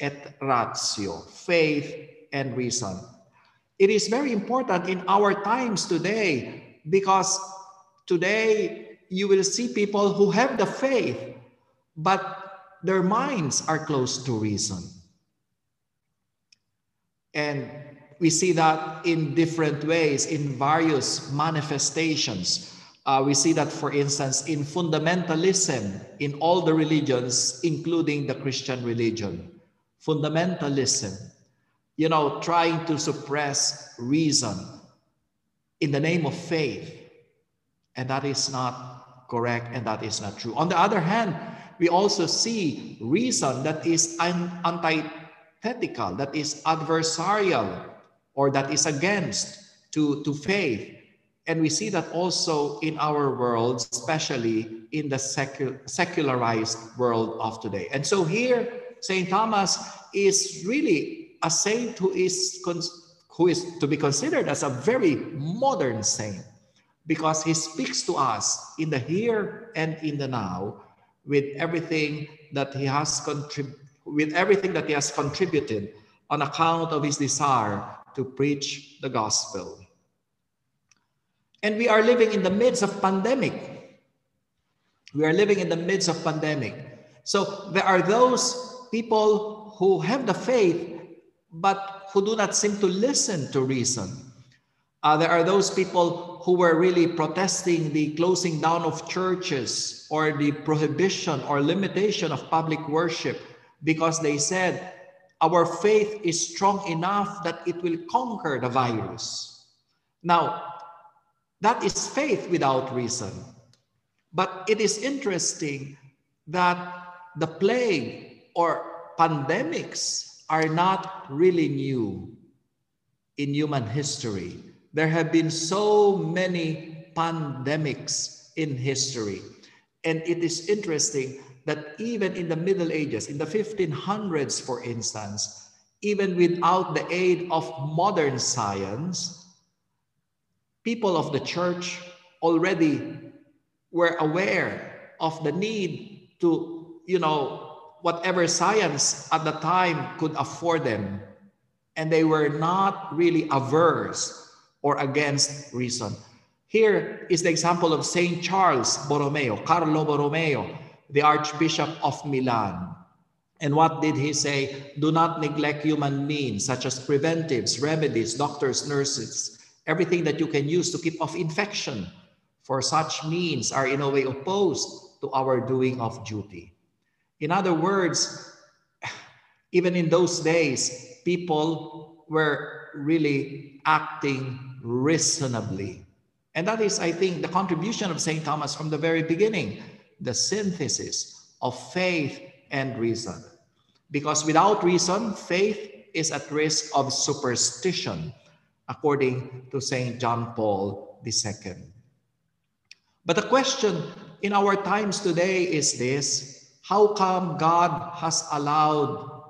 et ratio, faith and reason. It is very important in our times today because today you will see people who have the faith, but their minds are close to reason. And we see that in different ways, in various manifestations. Uh, we see that, for instance, in fundamentalism in all the religions, including the Christian religion. Fundamentalism, you know, trying to suppress reason in the name of faith. And that is not correct and that is not true. On the other hand, we also see reason that is antithetical, that is adversarial, or that is against to, to faith. And we see that also in our world, especially in the secular, secularized world of today. And so here, St. Thomas is really a saint who is, who is to be considered as a very modern saint because he speaks to us in the here and in the now with everything that he has with everything that he has contributed on account of his desire to preach the gospel. And we are living in the midst of pandemic. We are living in the midst of pandemic. So there are those people who have the faith, but who do not seem to listen to reason. Uh, there are those people who were really protesting the closing down of churches or the prohibition or limitation of public worship because they said our faith is strong enough that it will conquer the virus. Now, that is faith without reason. But it is interesting that the plague or pandemics are not really new in human history. There have been so many pandemics in history. And it is interesting that even in the Middle Ages, in the 1500s, for instance, even without the aid of modern science, people of the church already were aware of the need to, you know, whatever science at the time could afford them. And they were not really averse or against reason. Here is the example of St. Charles Borromeo, Carlo Borromeo, the Archbishop of Milan. And what did he say? Do not neglect human means, such as preventives, remedies, doctors, nurses, everything that you can use to keep off infection. For such means are in a way opposed to our doing of duty. In other words, even in those days, people were really acting reasonably. And that is, I think, the contribution of St. Thomas from the very beginning the synthesis of faith and reason. Because without reason, faith is at risk of superstition, according to St. John Paul II. But the question in our times today is this how come God has allowed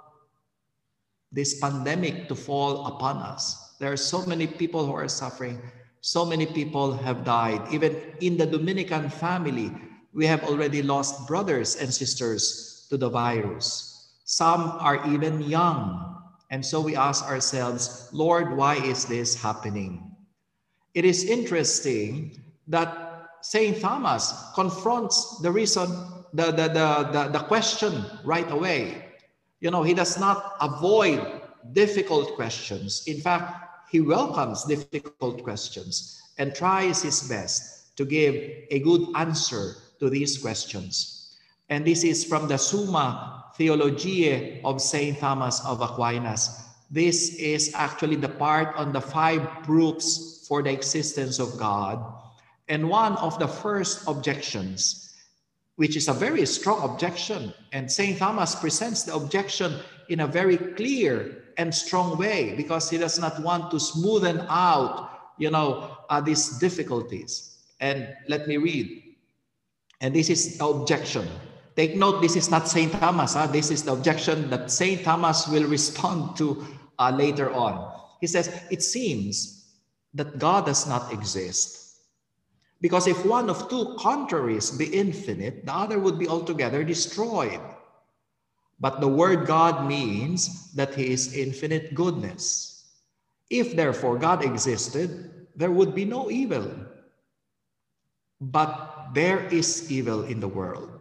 this pandemic to fall upon us? There are so many people who are suffering. So many people have died. Even in the Dominican family, we have already lost brothers and sisters to the virus. Some are even young. And so we ask ourselves, Lord, why is this happening? It is interesting that St. Thomas confronts the reason, the, the, the, the, the question right away. You know, he does not avoid difficult questions. In fact, he welcomes difficult questions and tries his best to give a good answer to these questions. And this is from the Summa Theologiae of St. Thomas of Aquinas. This is actually the part on the five proofs for the existence of God. And one of the first objections, which is a very strong objection, and St. Thomas presents the objection in a very clear and strong way because he does not want to smoothen out, you know, uh, these difficulties. And let me read and this is the objection. Take note, this is not St. Thomas. Huh? This is the objection that St. Thomas will respond to uh, later on. He says, It seems that God does not exist. Because if one of two contraries be infinite, the other would be altogether destroyed. But the word God means that he is infinite goodness. If therefore God existed, there would be no evil. But there is evil in the world.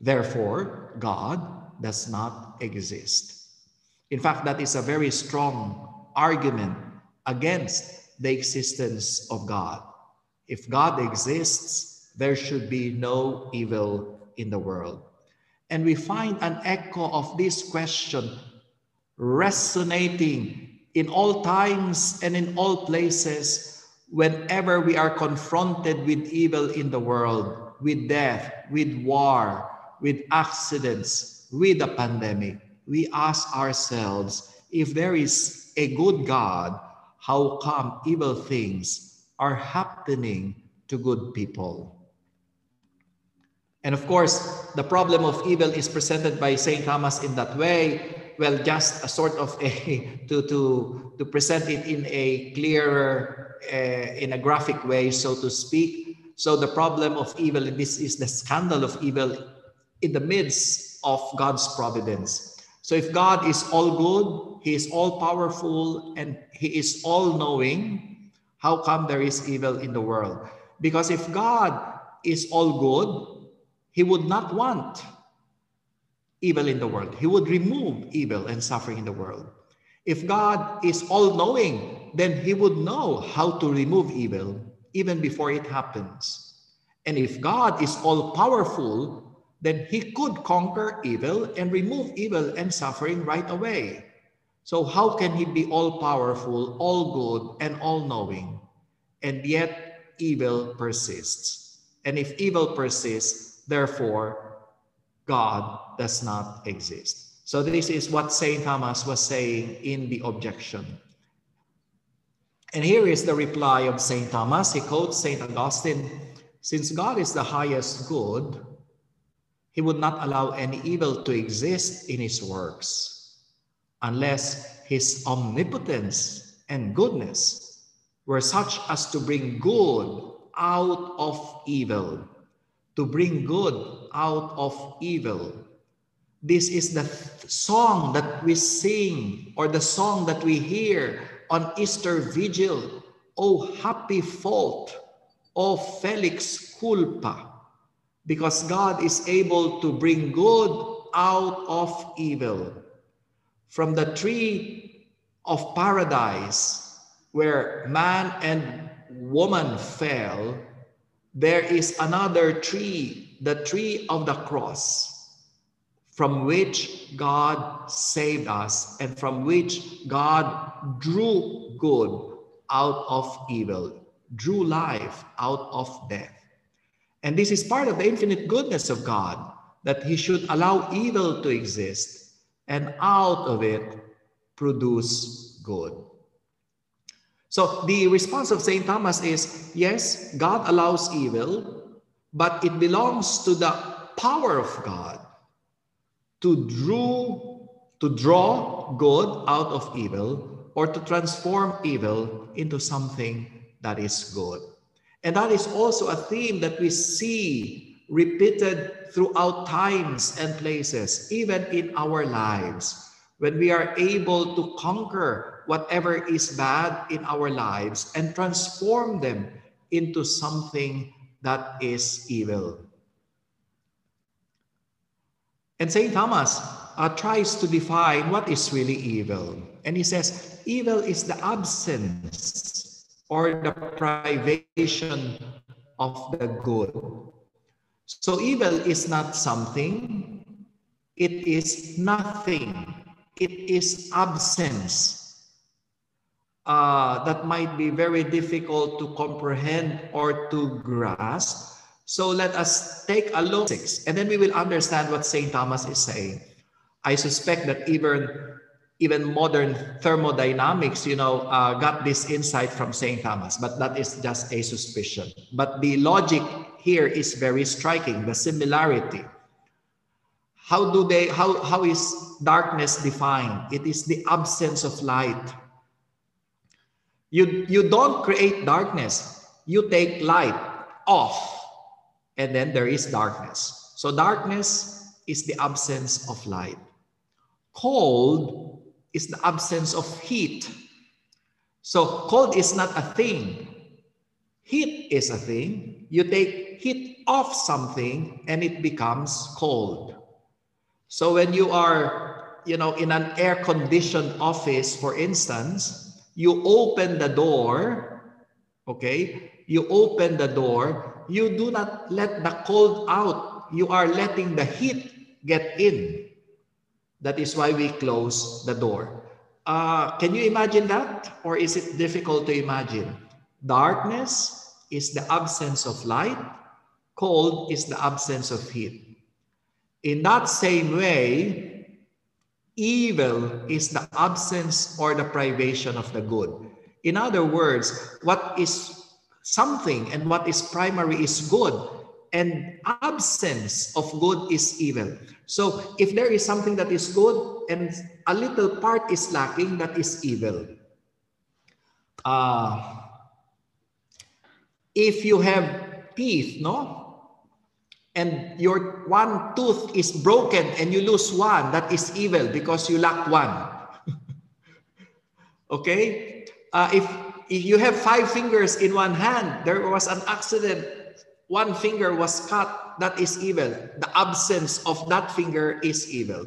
Therefore, God does not exist. In fact, that is a very strong argument against the existence of God. If God exists, there should be no evil in the world. And we find an echo of this question resonating in all times and in all places whenever we are confronted with evil in the world, with death, with war, with accidents, with a pandemic. We ask ourselves if there is a good God, how come evil things are happening to good people? And of course, the problem of evil is presented by St. Thomas in that way. Well, just a sort of a, to, to, to present it in a clearer, uh, in a graphic way, so to speak. So the problem of evil, this is the scandal of evil in the midst of God's providence. So if God is all good, He is all powerful, and He is all knowing, how come there is evil in the world? Because if God is all good, he would not want evil in the world. He would remove evil and suffering in the world. If God is all knowing, then He would know how to remove evil even before it happens. And if God is all powerful, then He could conquer evil and remove evil and suffering right away. So, how can He be all powerful, all good, and all knowing, and yet evil persists? And if evil persists, Therefore, God does not exist. So this is what St. Thomas was saying in the objection. And here is the reply of St. Thomas. He quotes St. Augustine Since God is the highest good, he would not allow any evil to exist in his works unless his omnipotence and goodness were such as to bring good out of evil to bring good out of evil. This is the song that we sing or the song that we hear on Easter Vigil. Oh, happy fault, oh, Felix culpa, because God is able to bring good out of evil. From the tree of paradise, where man and woman fell, there is another tree, the tree of the cross, from which God saved us and from which God drew good out of evil, drew life out of death. And this is part of the infinite goodness of God, that He should allow evil to exist and out of it produce good. So the response of St. Thomas is yes, God allows evil, but it belongs to the power of God to draw, to draw good out of evil or to transform evil into something that is good. And that is also a theme that we see repeated throughout times and places, even in our lives when we are able to conquer whatever is bad in our lives and transform them into something that is evil. And St. Thomas uh, tries to define what is really evil. And he says, evil is the absence or the privation of the good. So evil is not something, it is nothing it is absence uh, that might be very difficult to comprehend or to grasp. So let us take a look six, and then we will understand what St. Thomas is saying. I suspect that even even modern thermodynamics, you know, uh, got this insight from St. Thomas, but that is just a suspicion. But the logic here is very striking, the similarity. How do they, how, how is darkness defined? It is the absence of light. You, you don't create darkness. You take light off and then there is darkness. So darkness is the absence of light. Cold is the absence of heat. So cold is not a thing. Heat is a thing. You take heat off something and it becomes cold. So when you are, you know, in an air-conditioned office, for instance, you open the door, okay? You open the door, you do not let the cold out. You are letting the heat get in. That is why we close the door. Uh, can you imagine that? Or is it difficult to imagine? Darkness is the absence of light. Cold is the absence of heat. In that same way, evil is the absence or the privation of the good. In other words, what is something and what is primary is good and absence of good is evil. So if there is something that is good and a little part is lacking, that is evil. Uh, if you have teeth, no? And your one tooth is broken and you lose one, that is evil because you lack one. okay? Uh, if, if you have five fingers in one hand, there was an accident one finger was cut, that is evil. The absence of that finger is evil.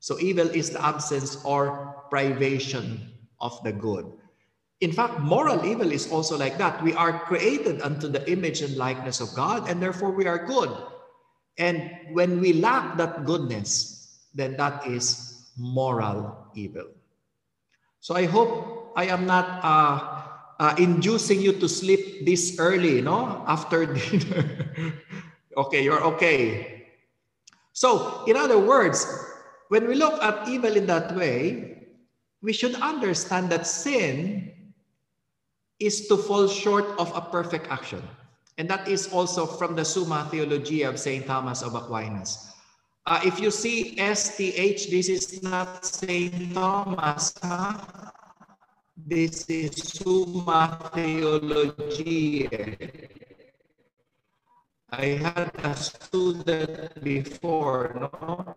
So evil is the absence or privation of the good. In fact, moral evil is also like that. We are created unto the image and likeness of God, and therefore we are good. And when we lack that goodness, then that is moral evil. So I hope I am not uh, uh, inducing you to sleep this early, no? After dinner. okay, you're okay. So, in other words, when we look at evil in that way, we should understand that sin is to fall short of a perfect action. And that is also from the Summa Theologia of St. Thomas of Aquinas. Uh, if you see STH, this is not St. Thomas. Huh? This is Summa Theologiae. I had a student before, no?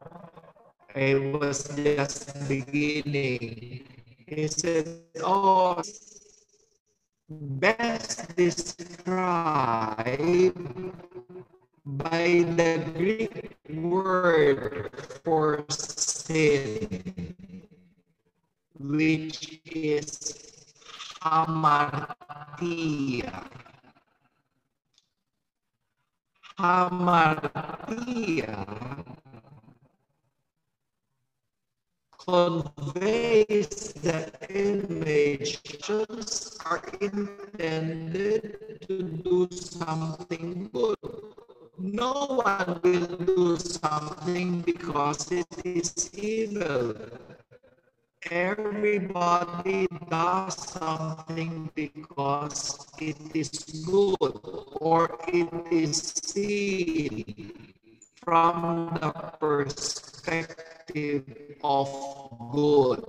I was just beginning. He said, oh, best described by the Greek word for sin which is hamartia. Hamartia conveys the images are intended to do something good. No one will do something because it is evil everybody does something because it is good or it is seen from the perspective of good.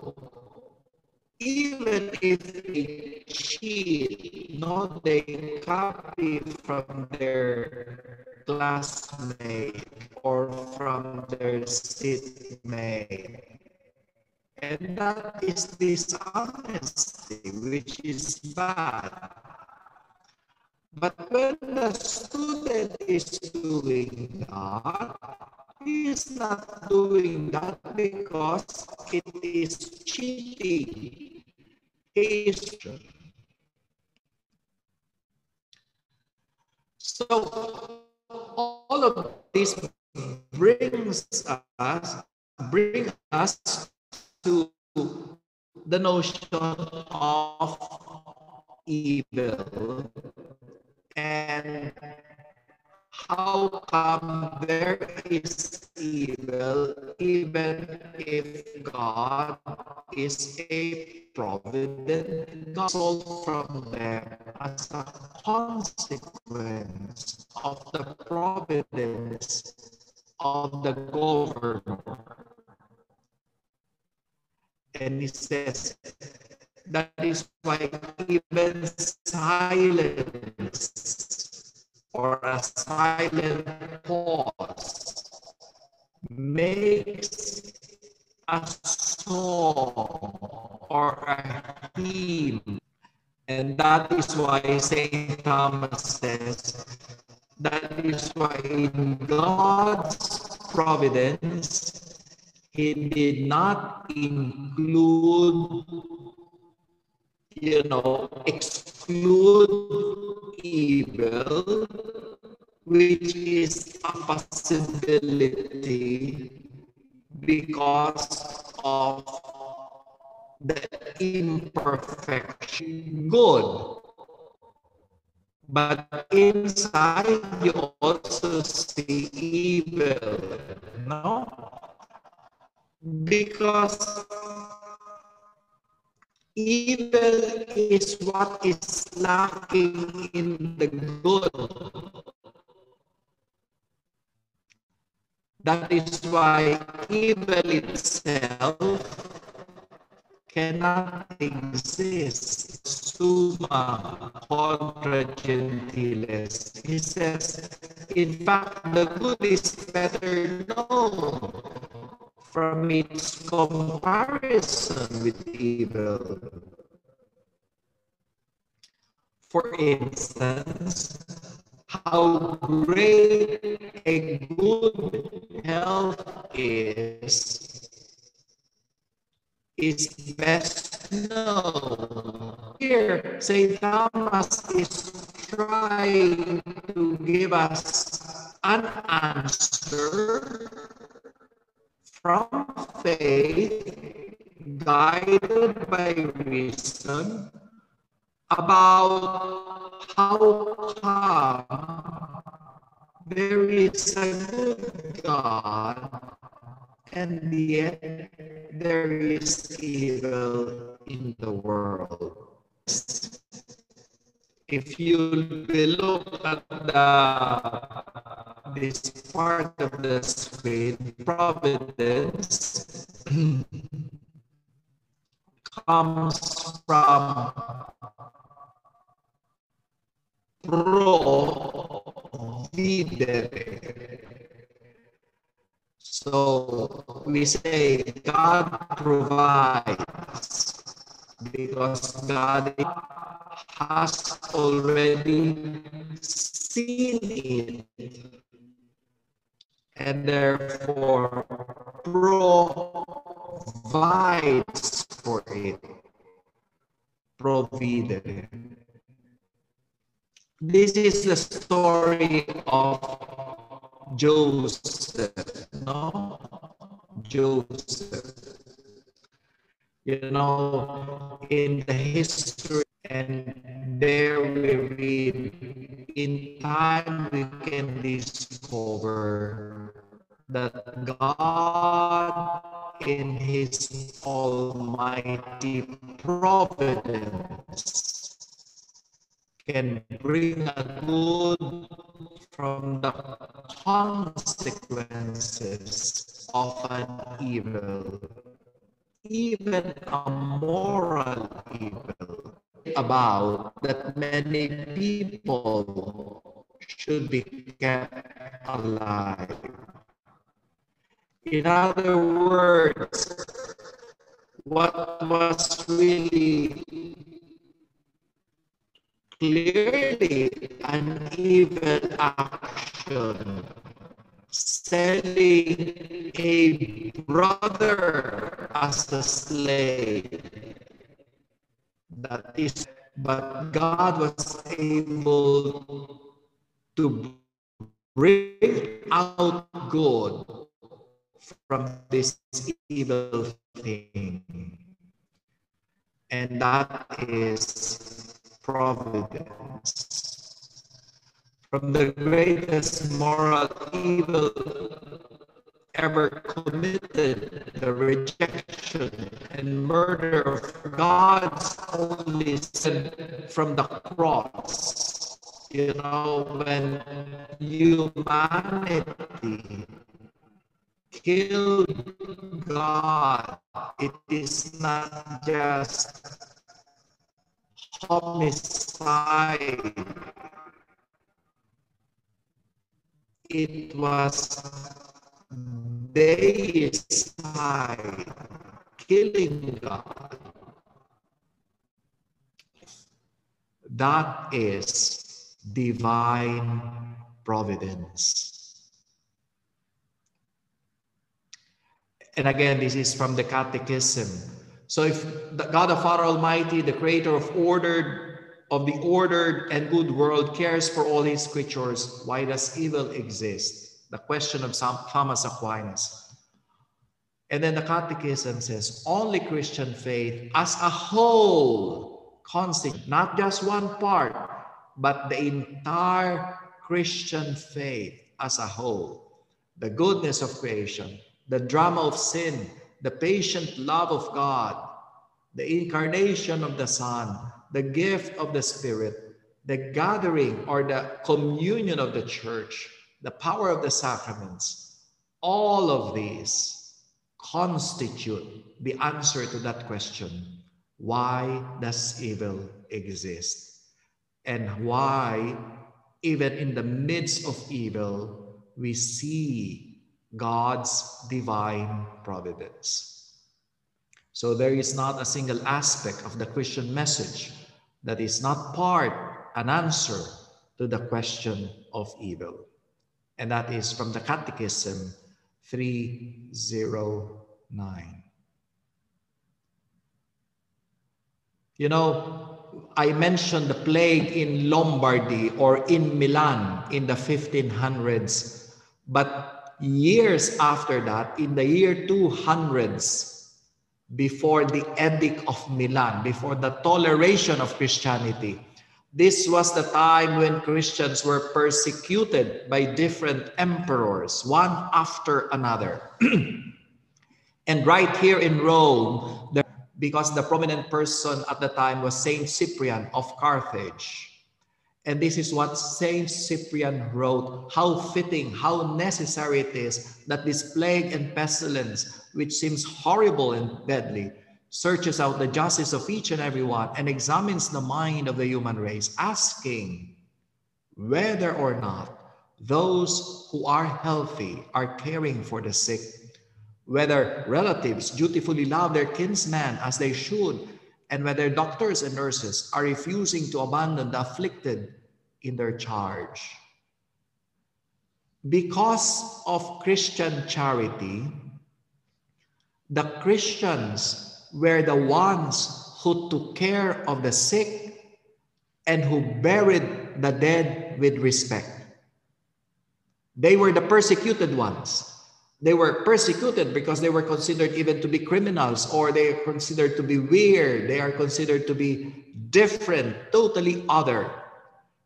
Even if they cheat, no, they copy from their classmate or from their seatmate and that is dishonesty, which is bad. But when the student is doing that, is not doing that because it is cheating. He is so all of this brings us bring us to the notion of evil and how come there is evil even if God is a provident God from there as a consequence of the providence of the governor. And he says, that is why even silence or a silent pause makes a song or a hymn. And that is why St. Thomas says, that is why in God's providence, He did not include, you know, exclude evil, which is a possibility because of the imperfection good. But inside you also see evil, no? Because evil is what is lacking in the good. That is why evil itself cannot exist summa contra gentiles. He says, in fact, the good is better known from its comparison with evil. For instance, how great a good health is is best known. Here, St. Thomas is trying to give us an answer from faith, guided by reason, about how come there is a good God and yet there is evil in the world. If you look at the this part of the screen, providence comes from pro videre so we say God provides because God has already seen it and therefore provides for it. Provided. This is the story of Joseph, no? Joseph. You know, in the history, and there we read, in time we can discover that God, in His almighty providence, can bring a good from the consequences of an evil, even a moral evil, about that many people should be kept alive. In other words, what was really clearly an evil action selling a brother as a slave that is but god was able to bring out good from this evil thing and that is providence. From the greatest moral evil ever committed, the rejection and murder of God's only son from the cross. You know, when humanity killed God, it is not just homicide. It was deicide, killing God. That is divine providence. And again, this is from the Catechism. So if the God the Father Almighty, the creator of ordered of the ordered and good world cares for all his creatures, why does evil exist? The question of Thomas Aquinas. And then the Catechism says, only Christian faith as a whole constitutes not just one part, but the entire Christian faith as a whole. The goodness of creation, the drama of sin, the patient love of God, the incarnation of the Son, the gift of the Spirit, the gathering or the communion of the church, the power of the sacraments, all of these constitute the answer to that question why does evil exist? And why, even in the midst of evil, we see God's divine providence. So there is not a single aspect of the Christian message that is not part, an answer to the question of evil. And that is from the Catechism 309. You know, I mentioned the plague in Lombardy or in Milan in the 1500s, but years after that, in the year 200s, before the Edict of Milan, before the toleration of Christianity. This was the time when Christians were persecuted by different emperors, one after another. and right here in Rome, the, because the prominent person at the time was Saint Cyprian of Carthage. And this is what Saint Cyprian wrote how fitting, how necessary it is that this plague and pestilence which seems horrible and deadly, searches out the justice of each and every one and examines the mind of the human race, asking whether or not those who are healthy are caring for the sick, whether relatives dutifully love their kinsmen as they should, and whether doctors and nurses are refusing to abandon the afflicted in their charge. Because of Christian charity, the Christians were the ones who took care of the sick and who buried the dead with respect. They were the persecuted ones. They were persecuted because they were considered even to be criminals or they are considered to be weird. They are considered to be different, totally other.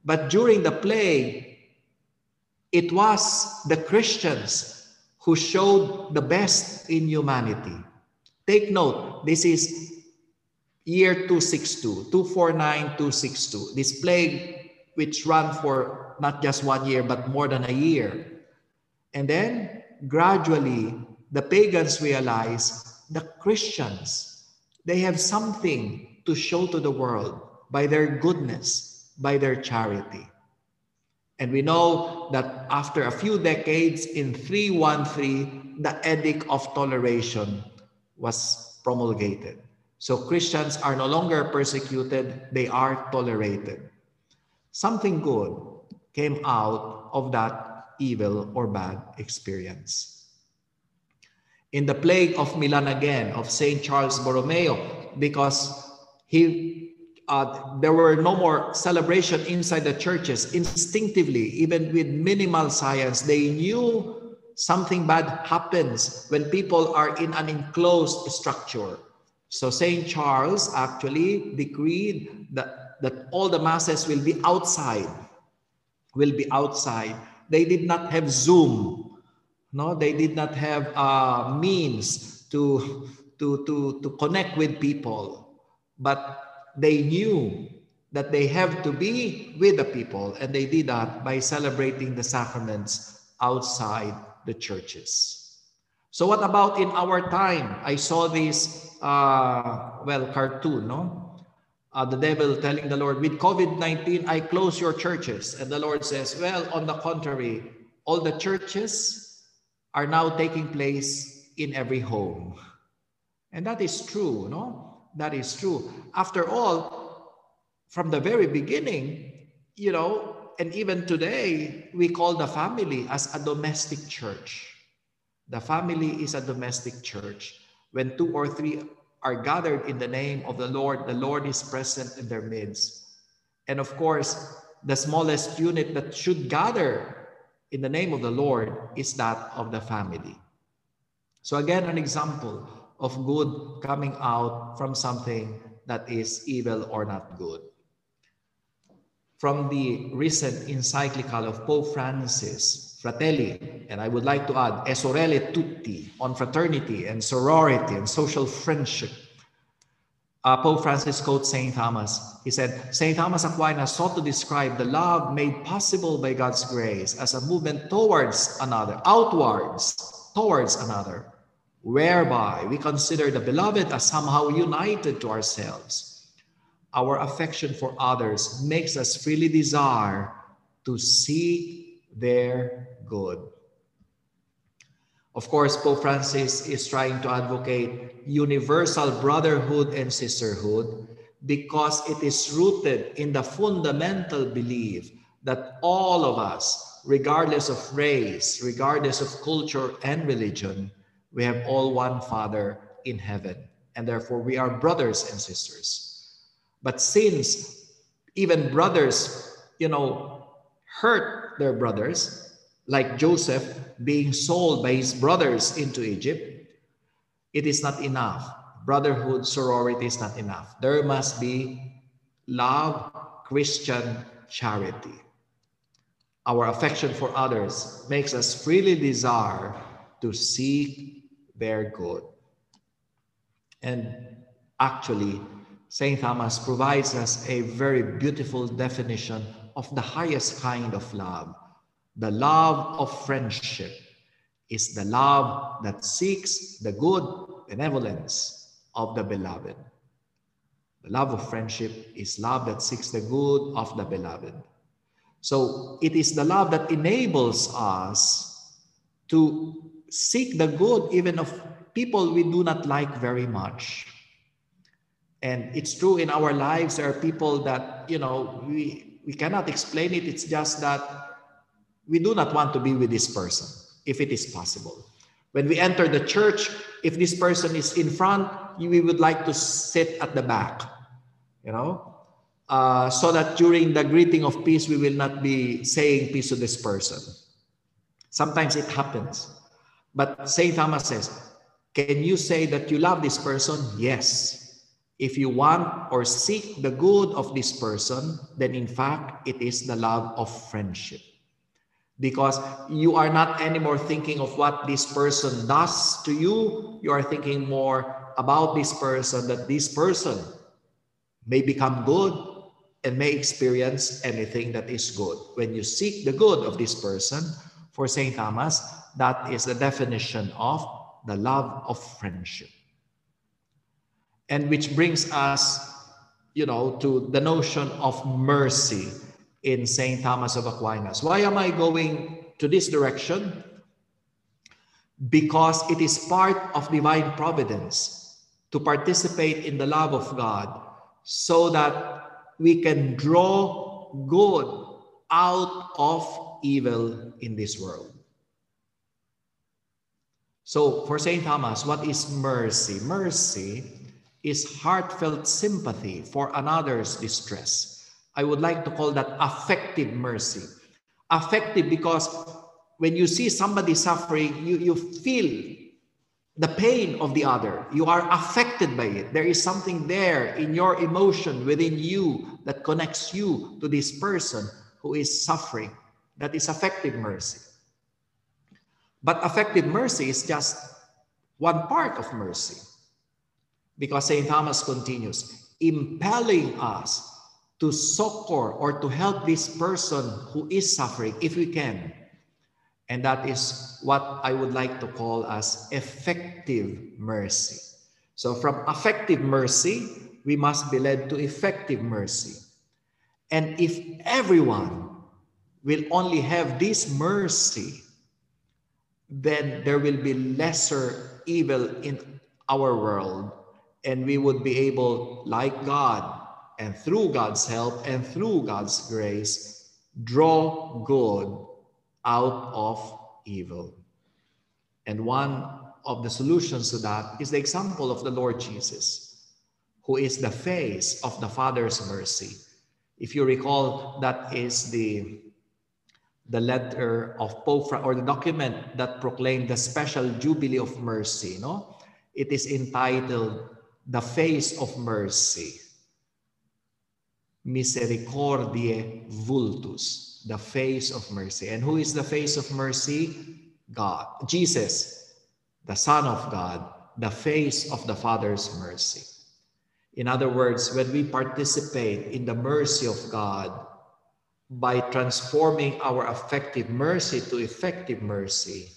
But during the plague, it was the Christians who showed the best in humanity. Take note, this is year 262, 249, 262. This plague which ran for not just one year, but more than a year. And then gradually, the pagans realize the Christians, they have something to show to the world by their goodness, by their charity. And we know that after a few decades, in 313, the Edict of Toleration was promulgated. So Christians are no longer persecuted, they are tolerated. Something good came out of that evil or bad experience. In the plague of Milan again, of St. Charles Borromeo, because he uh, there were no more celebration inside the churches. Instinctively, even with minimal science, they knew something bad happens when people are in an enclosed structure. So St. Charles actually decreed that, that all the masses will be outside, will be outside. They did not have Zoom. No, they did not have uh, means to, to, to, to connect with people. But they knew that they have to be with the people, and they did that by celebrating the sacraments outside the churches. So, what about in our time? I saw this, uh, well, cartoon, no? Uh, the devil telling the Lord, with COVID 19, I close your churches. And the Lord says, well, on the contrary, all the churches are now taking place in every home. And that is true, no? That is true. After all, from the very beginning, you know, and even today, we call the family as a domestic church. The family is a domestic church. When two or three are gathered in the name of the Lord, the Lord is present in their midst. And of course, the smallest unit that should gather in the name of the Lord is that of the family. So, again, an example of good coming out from something that is evil or not good. From the recent encyclical of Pope Francis, Fratelli, and I would like to add, E Sorelle Tutti, on fraternity and sorority and social friendship, uh, Pope Francis quotes St. Thomas. He said, St. Thomas Aquinas sought to describe the love made possible by God's grace as a movement towards another, outwards, towards another, whereby we consider the beloved as somehow united to ourselves. Our affection for others makes us freely desire to seek their good. Of course, Pope Francis is trying to advocate universal brotherhood and sisterhood because it is rooted in the fundamental belief that all of us, regardless of race, regardless of culture and religion, we have all one Father in heaven. And therefore, we are brothers and sisters. But since even brothers, you know, hurt their brothers, like Joseph being sold by his brothers into Egypt, it is not enough. Brotherhood, sorority is not enough. There must be love, Christian charity. Our affection for others makes us freely desire to seek their good. And actually, St. Thomas provides us a very beautiful definition of the highest kind of love the love of friendship is the love that seeks the good benevolence of the beloved. The love of friendship is love that seeks the good of the beloved. So it is the love that enables us to seek the good even of people we do not like very much. And it's true in our lives, there are people that, you know, we, we cannot explain it. It's just that we do not want to be with this person if it is possible. When we enter the church, if this person is in front, we would like to sit at the back, you know, uh, so that during the greeting of peace, we will not be saying peace to this person. Sometimes it happens. But St. Thomas says, Can you say that you love this person? Yes. If you want or seek the good of this person, then in fact, it is the love of friendship because you are not anymore thinking of what this person does to you. You are thinking more about this person, that this person may become good and may experience anything that is good. When you seek the good of this person, for St. Thomas, that is the definition of the love of friendship. And which brings us, you know, to the notion of mercy in St. Thomas of Aquinas. Why am I going to this direction? Because it is part of divine providence to participate in the love of God so that we can draw good out of evil in this world. So, for St. Thomas, what is mercy? Mercy is heartfelt sympathy for another's distress I would like to call that affective mercy. Affective because when you see somebody suffering, you, you feel the pain of the other. You are affected by it. There is something there in your emotion within you that connects you to this person who is suffering. That is affective mercy. But affective mercy is just one part of mercy. Because St. Thomas continues, impelling us to succor or to help this person who is suffering if we can. And that is what I would like to call as affective mercy. So from effective mercy, we must be led to effective mercy. And if everyone will only have this mercy, then there will be lesser evil in our world and we would be able, like God, and through God's help and through God's grace, draw good out of evil. And one of the solutions to that is the example of the Lord Jesus, who is the face of the Father's mercy. If you recall, that is the the letter of Pope or the document that proclaimed the special Jubilee of Mercy. No, it is entitled "The Face of Mercy." Misericordiae Vultus, the face of mercy. And who is the face of mercy? God. Jesus, the Son of God, the face of the Father's mercy. In other words, when we participate in the mercy of God, by transforming our affective mercy to effective mercy,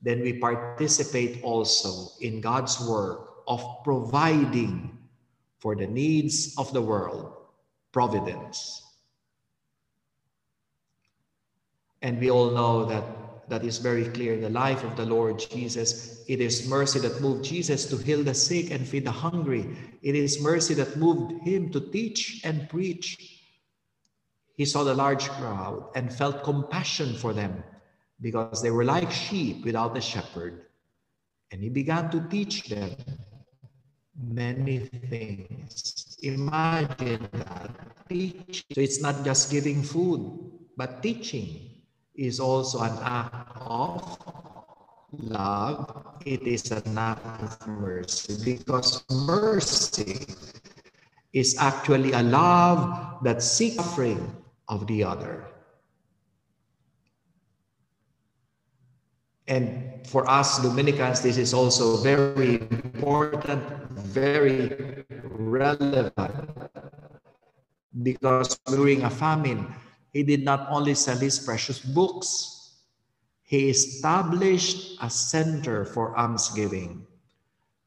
then we participate also in God's work of providing for the needs of the world, providence. And we all know that that is very clear in the life of the Lord Jesus. It is mercy that moved Jesus to heal the sick and feed the hungry. It is mercy that moved him to teach and preach he saw the large crowd and felt compassion for them because they were like sheep without a shepherd. And he began to teach them many things. Imagine that. Teach. So it's not just giving food, but teaching is also an act of love. It is an act of mercy because mercy is actually a love that seeks suffering of the other. And for us Dominicans, this is also very important, very relevant, because during a famine, he did not only sell his precious books, he established a center for almsgiving,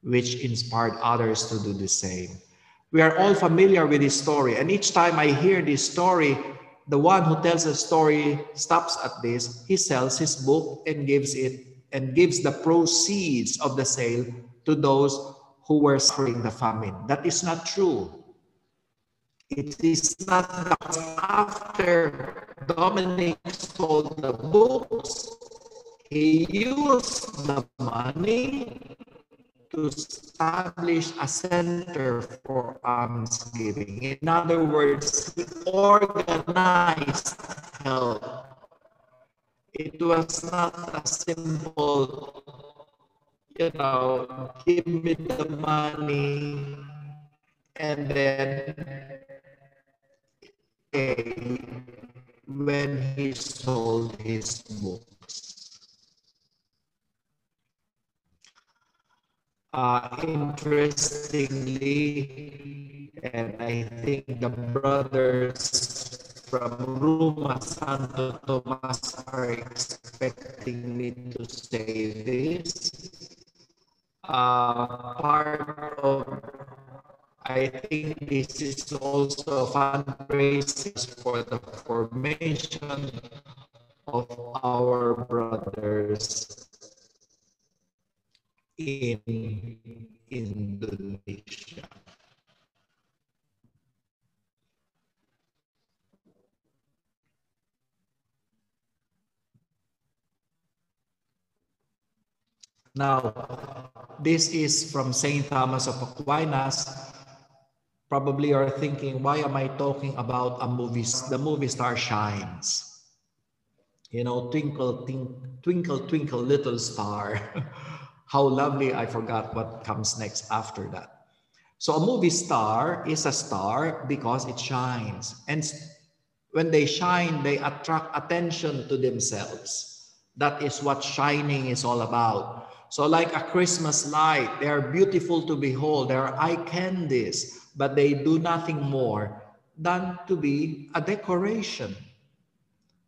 which inspired others to do the same. We are all familiar with this story, and each time I hear this story, the one who tells a story stops at this, he sells his book and gives it and gives the proceeds of the sale to those who were suffering the famine. That is not true. It is not after Dominic sold the books, he used the money to establish a center for almsgiving. In other words, organized help. It was not a simple, you know, give me the money and then pay when he sold his book. Uh, interestingly, and I think the brothers from Ruma Santo Tomas are expecting me to say this. Uh, part of, I think this is also fundraising for the formation of our brothers in Indonesia. Now, this is from St. Thomas of Aquinas. Probably you're thinking, why am I talking about a movie, the movie star shines? You know, twinkle, twinkle, twinkle, little star. How lovely, I forgot what comes next after that. So a movie star is a star because it shines. And when they shine, they attract attention to themselves. That is what shining is all about. So like a Christmas light, they are beautiful to behold. They are eye candies, but they do nothing more than to be a decoration.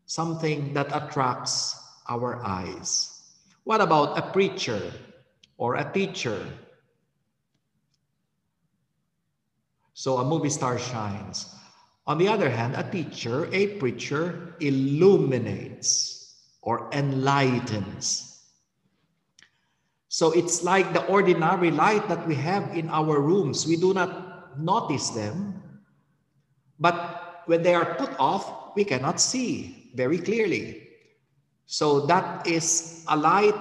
Something that attracts our eyes. What about a preacher? Or a teacher. So a movie star shines. On the other hand, a teacher, a preacher, illuminates or enlightens. So it's like the ordinary light that we have in our rooms. We do not notice them. But when they are put off, we cannot see very clearly. So that is a light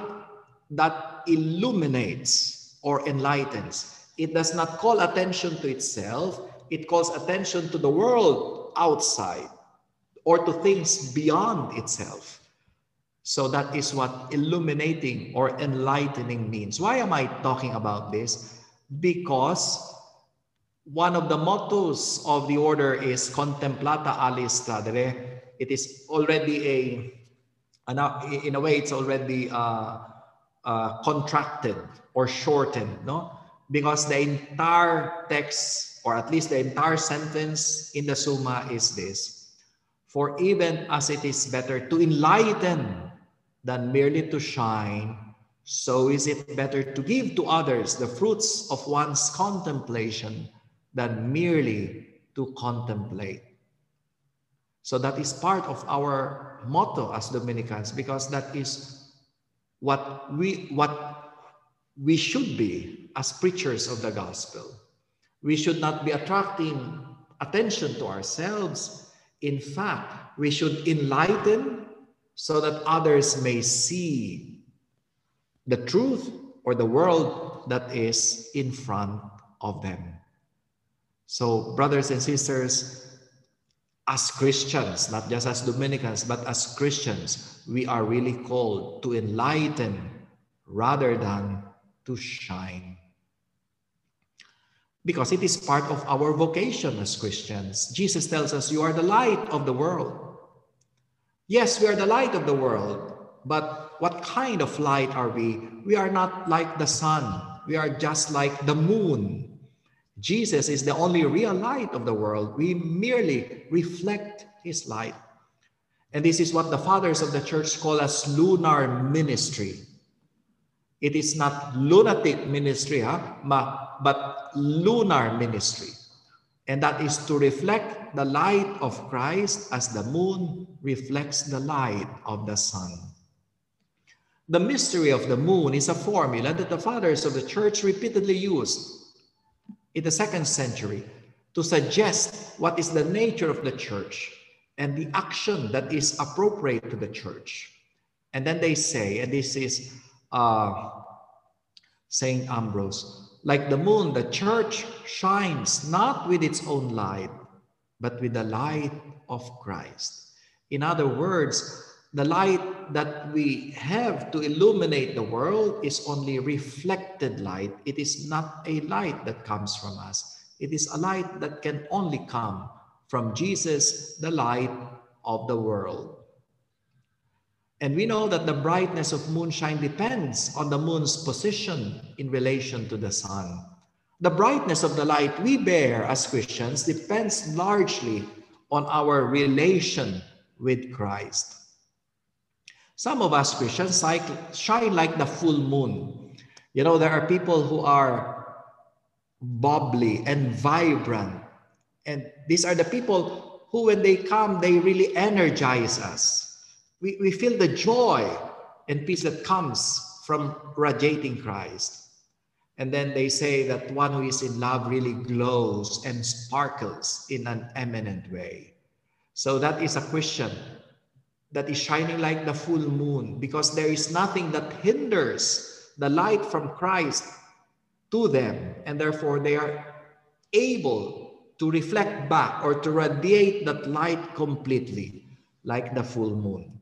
that illuminates or enlightens. It does not call attention to itself, it calls attention to the world outside or to things beyond itself. So that is what illuminating or enlightening means. Why am I talking about this? Because one of the mottos of the order is contemplata aliis tradere. It is already a, in a way, it's already uh, uh, contracted or shortened, no? Because the entire text, or at least the entire sentence in the Summa is this. For even as it is better to enlighten than merely to shine, so is it better to give to others the fruits of one's contemplation than merely to contemplate. So that is part of our motto as Dominicans because that is what we what we should be as preachers of the gospel. We should not be attracting attention to ourselves. In fact, we should enlighten so that others may see the truth or the world that is in front of them. So, brothers and sisters, as Christians, not just as Dominicans, but as Christians, we are really called to enlighten rather than to shine. Because it is part of our vocation as Christians. Jesus tells us, You are the light of the world. Yes, we are the light of the world, but what kind of light are we? We are not like the sun, we are just like the moon. Jesus is the only real light of the world. We merely reflect his light. And this is what the fathers of the church call us lunar ministry. It is not lunatic ministry, huh? but lunar ministry. And that is to reflect the light of Christ as the moon reflects the light of the sun. The mystery of the moon is a formula that the fathers of the church repeatedly used in the second century to suggest what is the nature of the church and the action that is appropriate to the church. And then they say, and this is uh, Saint Ambrose, like the moon, the church shines not with its own light, but with the light of Christ. In other words, the that we have to illuminate the world is only reflected light. It is not a light that comes from us. It is a light that can only come from Jesus, the light of the world. And we know that the brightness of moonshine depends on the moon's position in relation to the sun. The brightness of the light we bear as Christians depends largely on our relation with Christ. Some of us Christians shine like the full moon. You know, there are people who are bubbly and vibrant. And these are the people who, when they come, they really energize us. We, we feel the joy and peace that comes from radiating Christ. And then they say that one who is in love really glows and sparkles in an eminent way. So that is a Christian that is shining like the full moon because there is nothing that hinders the light from Christ to them and therefore they are able to reflect back or to radiate that light completely like the full moon.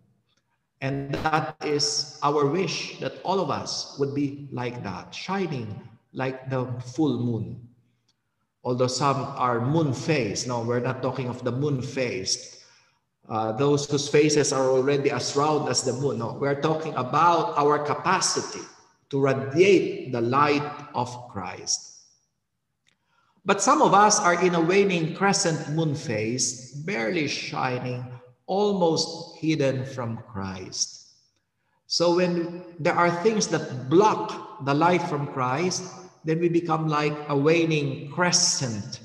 And that is our wish that all of us would be like that, shining like the full moon. Although some are moon faced, no, we're not talking of the moon faced uh, those whose faces are already as round as the moon. No, we're talking about our capacity to radiate the light of Christ. But some of us are in a waning crescent moon phase, barely shining, almost hidden from Christ. So when there are things that block the light from Christ, then we become like a waning crescent,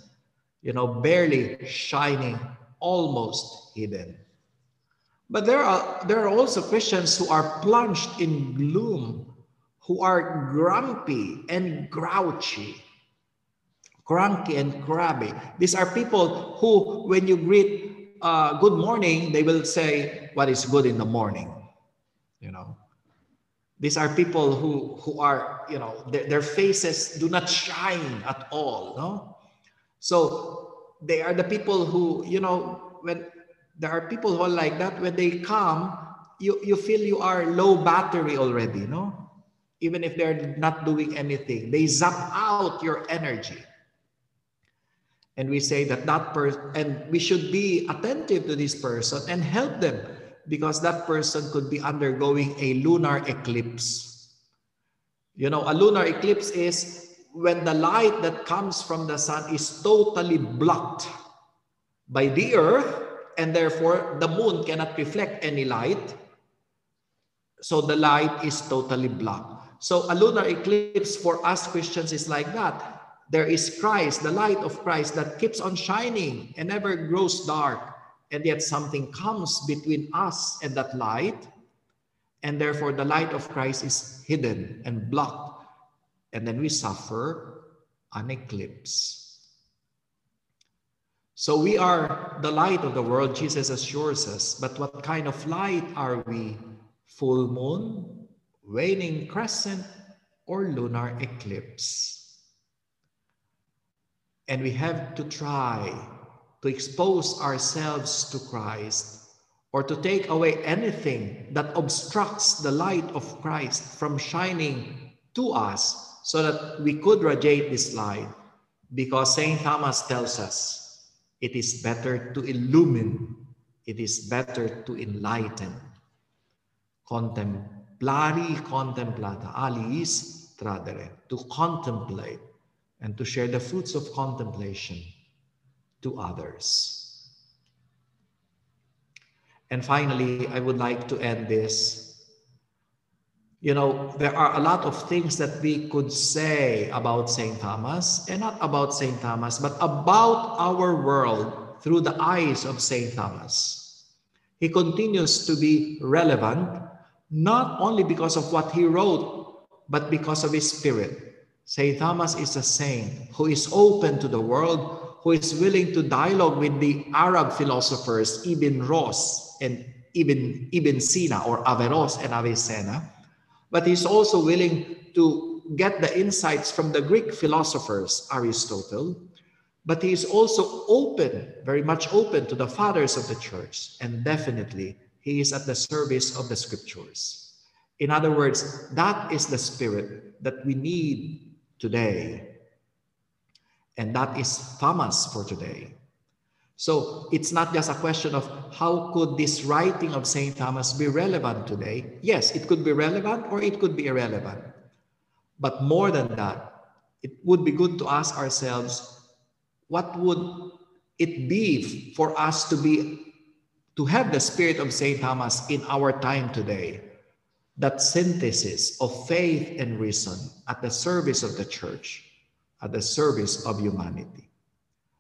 you know, barely shining, almost hidden. But there are, there are also Christians who are plunged in gloom, who are grumpy and grouchy. Cranky and crabby. These are people who, when you greet uh, good morning, they will say, What is good in the morning? You know, these are people who, who are, you know, their, their faces do not shine at all. No? So they are the people who, you know, when there are people who are like that, when they come, you, you feel you are low battery already, no? Even if they're not doing anything, they zap out your energy. And we say that that person, and we should be attentive to this person and help them because that person could be undergoing a lunar eclipse. You know, a lunar eclipse is when the light that comes from the sun is totally blocked by the earth, and therefore the moon cannot reflect any light. So the light is totally blocked. So a lunar eclipse for us Christians is like that. There is Christ, the light of Christ that keeps on shining and never grows dark. And yet something comes between us and that light. And therefore the light of Christ is hidden and blocked. And then we suffer an eclipse. So we are the light of the world, Jesus assures us. But what kind of light are we? Full moon, waning crescent, or lunar eclipse? And we have to try to expose ourselves to Christ or to take away anything that obstructs the light of Christ from shining to us so that we could radiate this light. Because St. Thomas tells us it is better to illumine, it is better to enlighten. Contemplari contemplata, aliis tradere, to contemplate and to share the fruits of contemplation to others. And finally, I would like to end this. You know, there are a lot of things that we could say about St. Thomas, and not about St. Thomas, but about our world through the eyes of St. Thomas. He continues to be relevant, not only because of what he wrote, but because of his spirit. St. Thomas is a saint who is open to the world, who is willing to dialogue with the Arab philosophers, Ibn Rushd and Ibn, Ibn Sina or Averroes and Avicenna. But he's also willing to get the insights from the Greek philosophers, Aristotle. But he is also open, very much open to the fathers of the church. And definitely, he is at the service of the scriptures. In other words, that is the spirit that we need today. And that is Thomas for today. So it's not just a question of how could this writing of St. Thomas be relevant today? Yes, it could be relevant or it could be irrelevant. But more than that, it would be good to ask ourselves, what would it be for us to be to have the spirit of St. Thomas in our time today? that synthesis of faith and reason at the service of the church, at the service of humanity.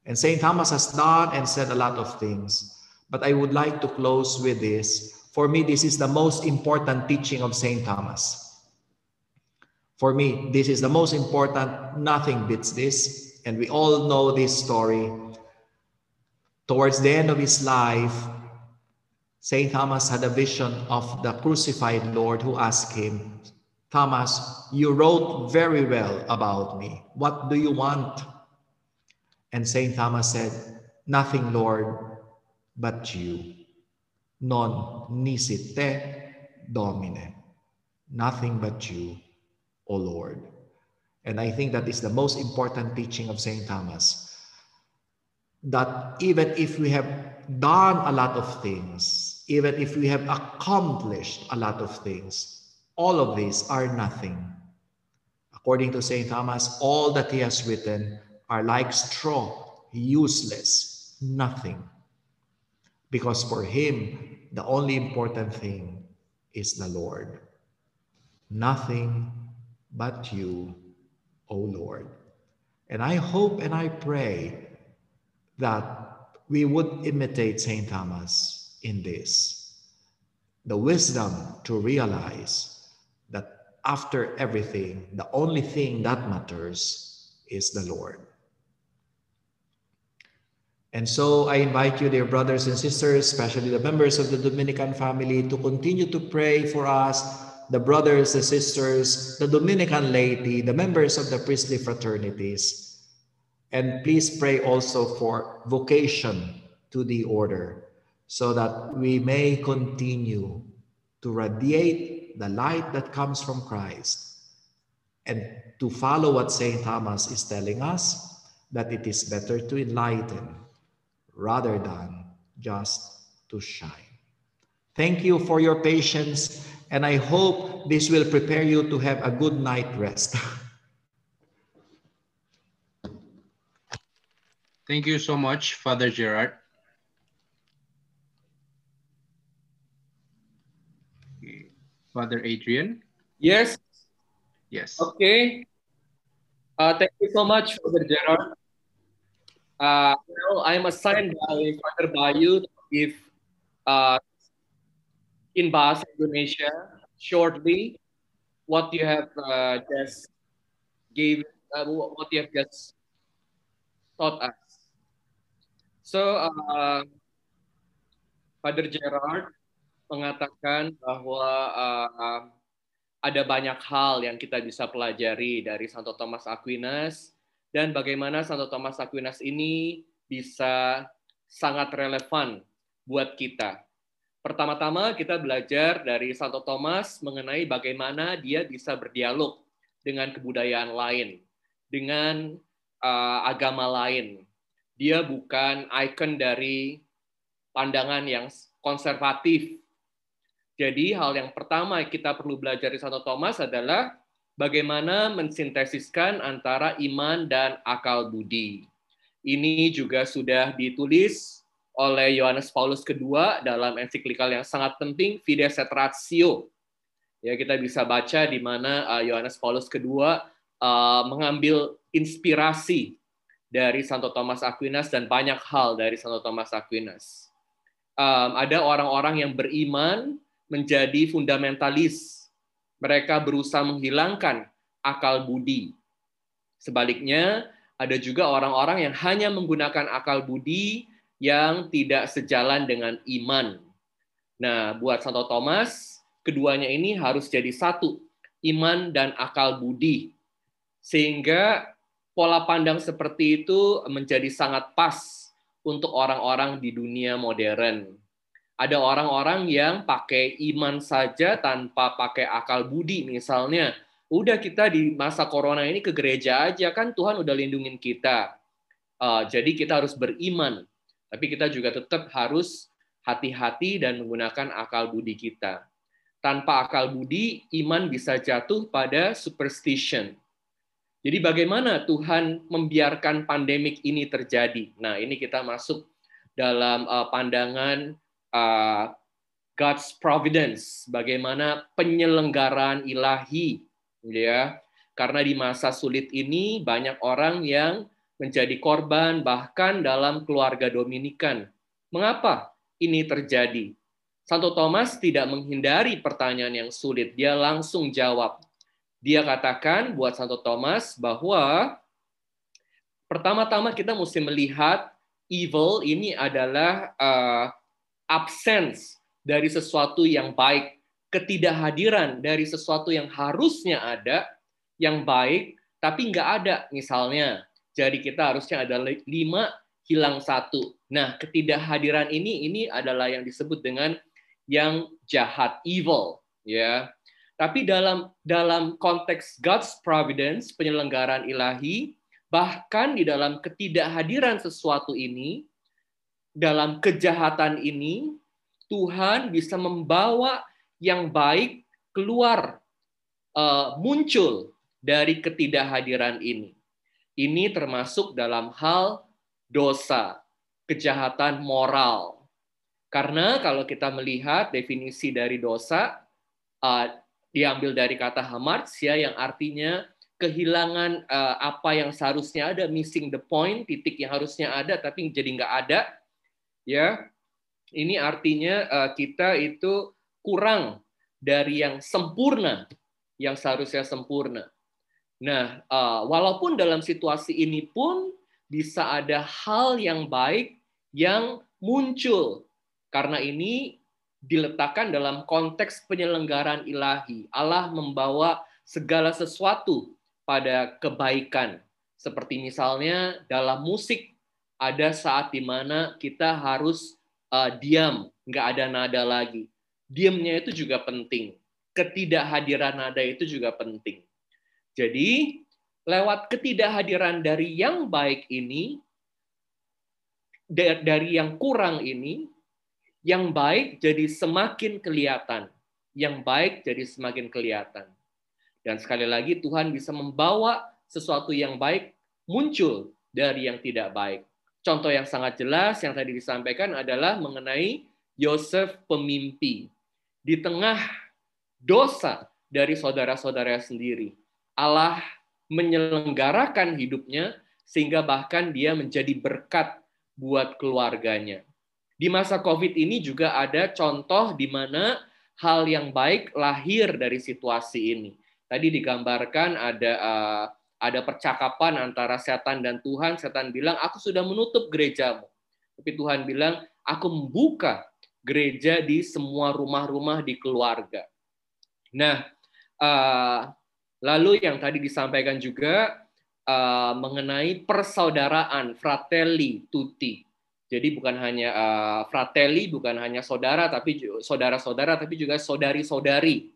And St. Thomas has done and said a lot of things, but I would like to close with this. For me, this is the most important teaching of St. Thomas. For me, this is the most important. Nothing beats this. And we all know this story. Towards the end of his life, St. Thomas had a vision of the crucified Lord who asked him, Thomas, you wrote very well about me. What do you want? And St. Thomas said, Nothing, Lord, but you. Non nisi te, Domine. Nothing but you, O Lord. And I think that is the most important teaching of St. Thomas. That even if we have done a lot of things, even if we have accomplished a lot of things, all of these are nothing. According to St. Thomas, all that he has written are like straw, useless, nothing. Because for him, the only important thing is the Lord. Nothing but you, O Lord. And I hope and I pray that we would imitate St. Thomas in this the wisdom to realize that after everything, the only thing that matters is the Lord. And so I invite you, dear brothers and sisters, especially the members of the Dominican family, to continue to pray for us, the brothers and sisters, the Dominican laity, the members of the priestly fraternities. And please pray also for vocation to the order so that we may continue to radiate the light that comes from Christ and to follow what St. Thomas is telling us that it is better to enlighten rather than just to shine. Thank you for your patience, and I hope this will prepare you to have a good night rest. Thank you so much, Father Gerard. Father Adrian? Yes. Yes. Okay. Uh, thank you so much, Father Gerard. Uh, well, I'm assigned by Father Bayu to give uh, in Bahasa Indonesia shortly what you have uh, just gave, uh, what you have just taught us. So, uh, Father Gerard mengatakan bahwa uh, ada banyak hal yang kita bisa pelajari dari Santo Thomas Aquinas dan bagaimana Santo Thomas Aquinas ini bisa sangat relevan buat kita. Pertama-tama kita belajar dari Santo Thomas mengenai bagaimana dia bisa berdialog dengan kebudayaan lain, dengan uh, agama lain. Dia bukan ikon dari pandangan yang konservatif. Jadi hal yang pertama kita perlu belajar dari Santo Thomas adalah bagaimana mensintesiskan antara iman dan akal budi. Ini juga sudah ditulis oleh Yohanes Paulus II dalam ensiklikal yang sangat penting Fides et Ratio. Ya, kita bisa baca di mana uh, Yohanes Paulus II uh, mengambil inspirasi dari Santo Thomas Aquinas dan banyak hal dari Santo Thomas Aquinas. Um, ada orang-orang yang beriman menjadi fundamentalis mereka berusaha menghilangkan akal budi. Sebaliknya, ada juga orang-orang yang hanya menggunakan akal budi yang tidak sejalan dengan iman. Nah, buat Santo Thomas, keduanya ini harus jadi satu, iman dan akal budi. Sehingga pola pandang seperti itu menjadi sangat pas untuk orang-orang di dunia modern ada orang-orang yang pakai iman saja tanpa pakai akal budi misalnya. Udah kita di masa corona ini ke gereja aja kan Tuhan udah lindungin kita. Uh, jadi kita harus beriman. Tapi kita juga tetap harus hati-hati dan menggunakan akal budi kita. Tanpa akal budi, iman bisa jatuh pada superstition. Jadi bagaimana Tuhan membiarkan pandemik ini terjadi? Nah, ini kita masuk dalam uh, pandangan uh, God's providence, bagaimana penyelenggaraan ilahi, ya. Karena di masa sulit ini banyak orang yang menjadi korban bahkan dalam keluarga Dominikan. Mengapa ini terjadi? Santo Thomas tidak menghindari pertanyaan yang sulit, dia langsung jawab. Dia katakan buat Santo Thomas bahwa pertama-tama kita mesti melihat evil ini adalah uh, absence dari sesuatu yang baik, ketidakhadiran dari sesuatu yang harusnya ada, yang baik, tapi nggak ada misalnya. Jadi kita harusnya ada lima, hilang satu. Nah, ketidakhadiran ini ini adalah yang disebut dengan yang jahat, evil, ya. Tapi dalam dalam konteks God's providence, penyelenggaraan ilahi, bahkan di dalam ketidakhadiran sesuatu ini, dalam kejahatan ini, Tuhan bisa membawa yang baik keluar, uh, muncul dari ketidakhadiran ini. Ini termasuk dalam hal dosa, kejahatan moral. Karena kalau kita melihat definisi dari dosa, uh, diambil dari kata hamartia yang artinya kehilangan uh, apa yang seharusnya ada, missing the point, titik yang harusnya ada tapi jadi nggak ada, ya ini artinya uh, kita itu kurang dari yang sempurna yang seharusnya sempurna. Nah, uh, walaupun dalam situasi ini pun bisa ada hal yang baik yang muncul karena ini diletakkan dalam konteks penyelenggaraan ilahi. Allah membawa segala sesuatu pada kebaikan. Seperti misalnya dalam musik ada saat di mana kita harus uh, diam, nggak ada nada lagi. Diamnya itu juga penting. Ketidakhadiran nada itu juga penting. Jadi, lewat ketidakhadiran dari yang baik ini, dari yang kurang ini, yang baik jadi semakin kelihatan. Yang baik jadi semakin kelihatan. Dan sekali lagi Tuhan bisa membawa sesuatu yang baik muncul dari yang tidak baik. Contoh yang sangat jelas yang tadi disampaikan adalah mengenai Yosef pemimpi. Di tengah dosa dari saudara-saudara sendiri, Allah menyelenggarakan hidupnya sehingga bahkan dia menjadi berkat buat keluarganya. Di masa Covid ini juga ada contoh di mana hal yang baik lahir dari situasi ini. Tadi digambarkan ada uh, ada percakapan antara setan dan Tuhan. Setan bilang, "Aku sudah menutup gerejamu." Tapi Tuhan bilang, "Aku membuka gereja di semua rumah-rumah di keluarga." Nah, uh, Lalu yang tadi disampaikan juga uh, mengenai persaudaraan fratelli tutti. Jadi bukan hanya uh, fratelli, bukan hanya saudara, tapi saudara-saudara, tapi juga saudari-saudari.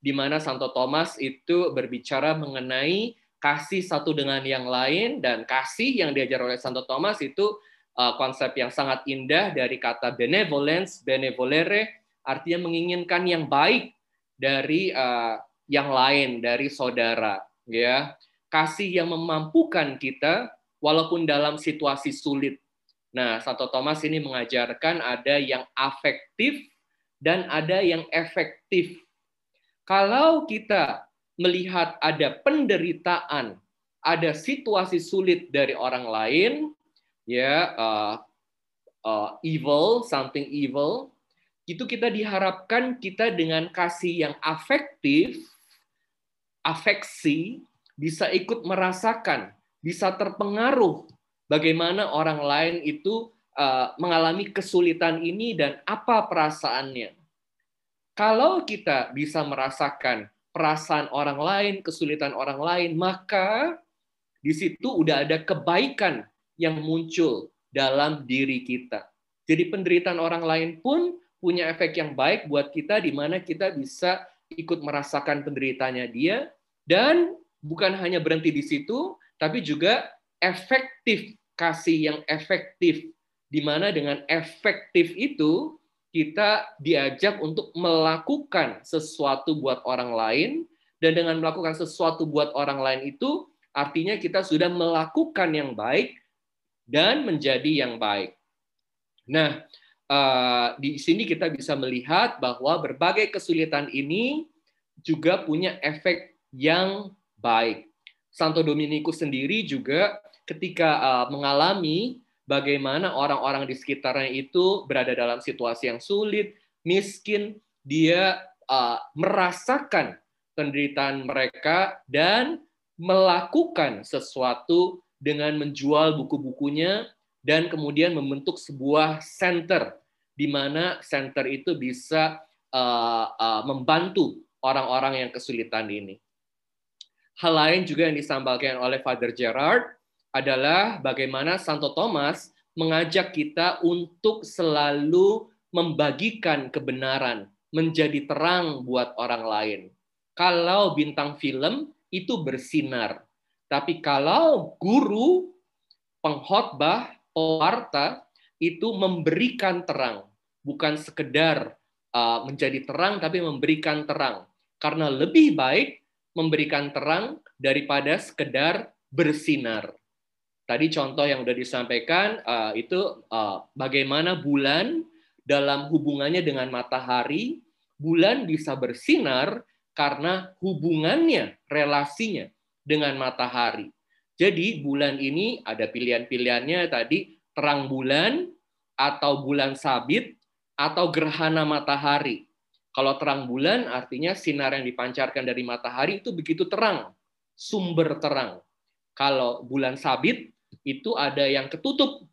Di mana Santo Thomas itu berbicara mengenai kasih satu dengan yang lain dan kasih yang diajar oleh Santo Thomas itu uh, konsep yang sangat indah dari kata benevolence, benevolere, artinya menginginkan yang baik dari uh, yang lain dari saudara ya. Kasih yang memampukan kita walaupun dalam situasi sulit. Nah Santo Thomas ini mengajarkan ada yang afektif dan ada yang efektif. Kalau kita melihat ada penderitaan ada situasi sulit dari orang lain ya uh, uh, evil something evil itu kita diharapkan kita dengan kasih yang afektif afeksi, bisa ikut merasakan, bisa terpengaruh bagaimana orang lain itu uh, mengalami kesulitan ini dan apa perasaannya. Kalau kita bisa merasakan perasaan orang lain, kesulitan orang lain, maka di situ udah ada kebaikan yang muncul dalam diri kita. Jadi penderitaan orang lain pun punya efek yang baik buat kita di mana kita bisa ikut merasakan penderitanya dia dan bukan hanya berhenti di situ tapi juga efektif kasih yang efektif di mana dengan efektif itu kita diajak untuk melakukan sesuatu buat orang lain dan dengan melakukan sesuatu buat orang lain itu artinya kita sudah melakukan yang baik dan menjadi yang baik. Nah, eh, di sini kita bisa melihat bahwa berbagai kesulitan ini juga punya efek yang baik. Santo Dominikus sendiri juga ketika uh, mengalami bagaimana orang-orang di sekitarnya itu berada dalam situasi yang sulit, miskin, dia uh, merasakan penderitaan mereka dan melakukan sesuatu dengan menjual buku-bukunya dan kemudian membentuk sebuah center di mana center itu bisa uh, uh, membantu orang-orang yang kesulitan ini. Hal lain juga yang disampaikan oleh Father Gerard adalah bagaimana Santo Thomas mengajak kita untuk selalu membagikan kebenaran, menjadi terang buat orang lain. Kalau bintang film itu bersinar, tapi kalau guru, pengkhotbah, pewarta itu memberikan terang, bukan sekedar uh, menjadi terang, tapi memberikan terang. Karena lebih baik memberikan terang daripada sekedar bersinar. Tadi contoh yang sudah disampaikan uh, itu uh, bagaimana bulan dalam hubungannya dengan matahari, bulan bisa bersinar karena hubungannya, relasinya dengan matahari. Jadi bulan ini ada pilihan-pilihannya tadi terang bulan atau bulan sabit atau gerhana matahari. Kalau terang bulan artinya sinar yang dipancarkan dari matahari itu begitu terang, sumber terang. Kalau bulan sabit itu ada yang ketutup,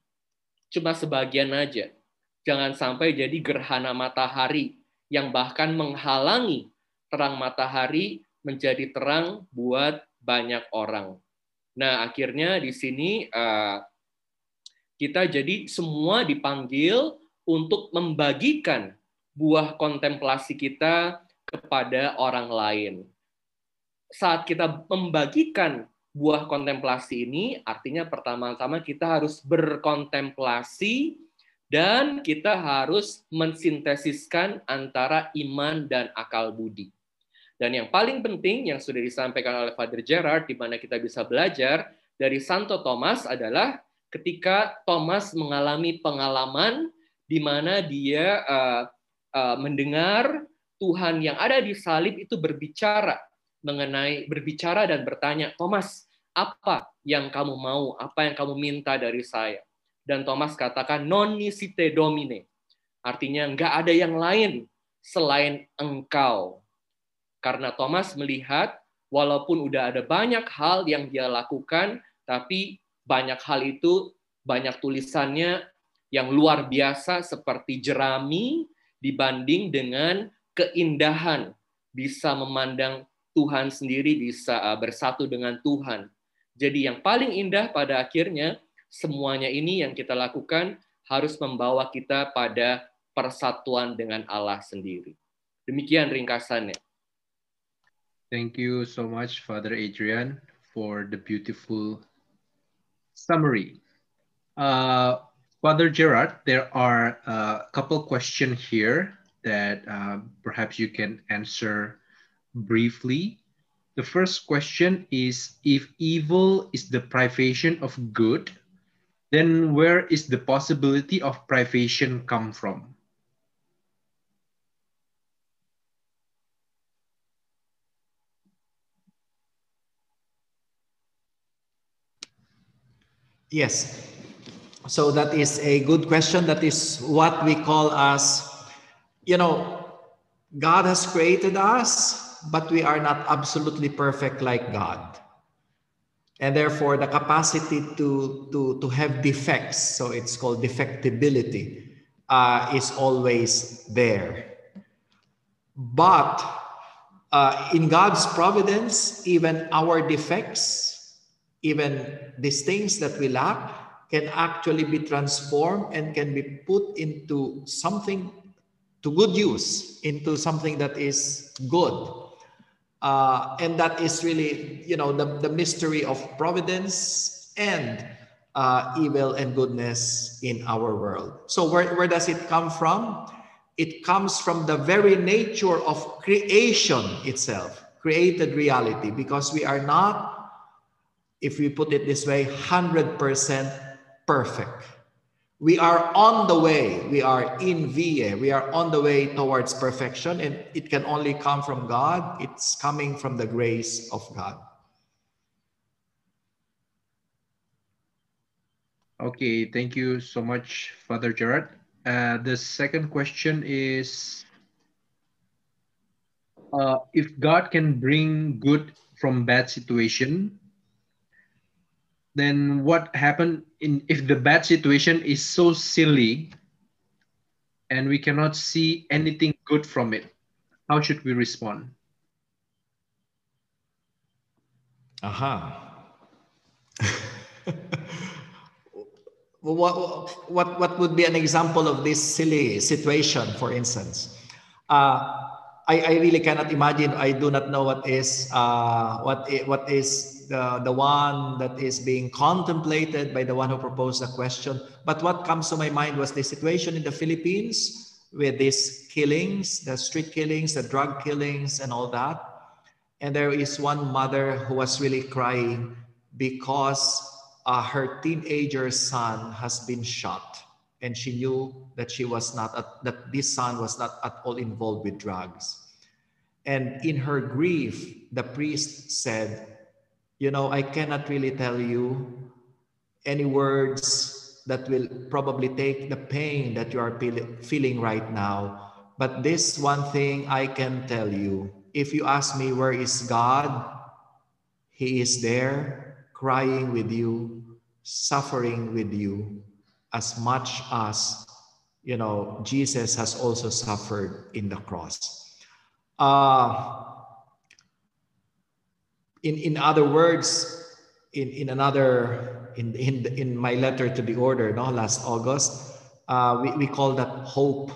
cuma sebagian aja. Jangan sampai jadi gerhana matahari yang bahkan menghalangi terang matahari menjadi terang buat banyak orang. Nah, akhirnya di sini uh, kita jadi semua dipanggil untuk membagikan buah kontemplasi kita kepada orang lain. Saat kita membagikan buah kontemplasi ini, artinya pertama-tama kita harus berkontemplasi dan kita harus mensintesiskan antara iman dan akal budi. Dan yang paling penting yang sudah disampaikan oleh Father Gerard di mana kita bisa belajar dari Santo Thomas adalah ketika Thomas mengalami pengalaman di mana dia uh, uh, mendengar Tuhan yang ada di salib itu berbicara mengenai berbicara dan bertanya, Thomas, apa yang kamu mau? Apa yang kamu minta dari saya? Dan Thomas katakan, non nisite domine. Artinya, nggak ada yang lain selain engkau. Karena Thomas melihat walaupun udah ada banyak hal yang dia lakukan, tapi banyak hal itu, banyak tulisannya yang luar biasa seperti jerami dibanding dengan keindahan bisa memandang Tuhan sendiri, bisa uh, bersatu dengan Tuhan. Jadi yang paling indah pada akhirnya semuanya ini yang kita lakukan harus membawa kita pada persatuan dengan Allah sendiri. Demikian ringkasannya. Thank you so much, Father Adrian, for the beautiful summary. Uh, Father Gerard, there are a couple questions here that uh, perhaps you can answer briefly. The first question is, if evil is the privation of good, then where is the possibility of privation come from? Yes. So that is a good question. That is what we call as, you know, God has created us, but we are not absolutely perfect like God. And therefore, the capacity to, to, to have defects, so it's called defectibility, uh, is always there. But uh, in God's providence, even our defects even these things that we lack can actually be transformed and can be put into something to good use, into something that is good. Uh, and that is really, you know, the, the mystery of providence and uh, evil and goodness in our world. So where, where does it come from? It comes from the very nature of creation itself, created reality, because we are not if we put it this way, 100% perfect. We are on the way. We are in via. We are on the way towards perfection, and it can only come from God. It's coming from the grace of God. Okay, thank you so much, Father Gerard. Uh, the second question is uh, if God can bring good from bad situation, then what happened in if the bad situation is so silly and we cannot see anything good from it how should we respond? Aha. What, what what would be an example of this silly situation for instance? Uh, I, I really cannot imagine. I do not know what is uh, what what is the, the one that is being contemplated by the one who proposed the question. But what comes to my mind was the situation in the Philippines with these killings, the street killings, the drug killings, and all that. And there is one mother who was really crying because uh, her teenager son has been shot and she knew that she was not at, that this son was not at all involved with drugs and in her grief the priest said you know i cannot really tell you any words that will probably take the pain that you are feeling right now But this one thing I can tell you if you ask me, where is God? He is there, crying with you, suffering with you, as much as you know Jesus has also suffered in the cross. Uh, in in other words, in in another in in in my letter to the order, no, last August, uh, we we call that hope.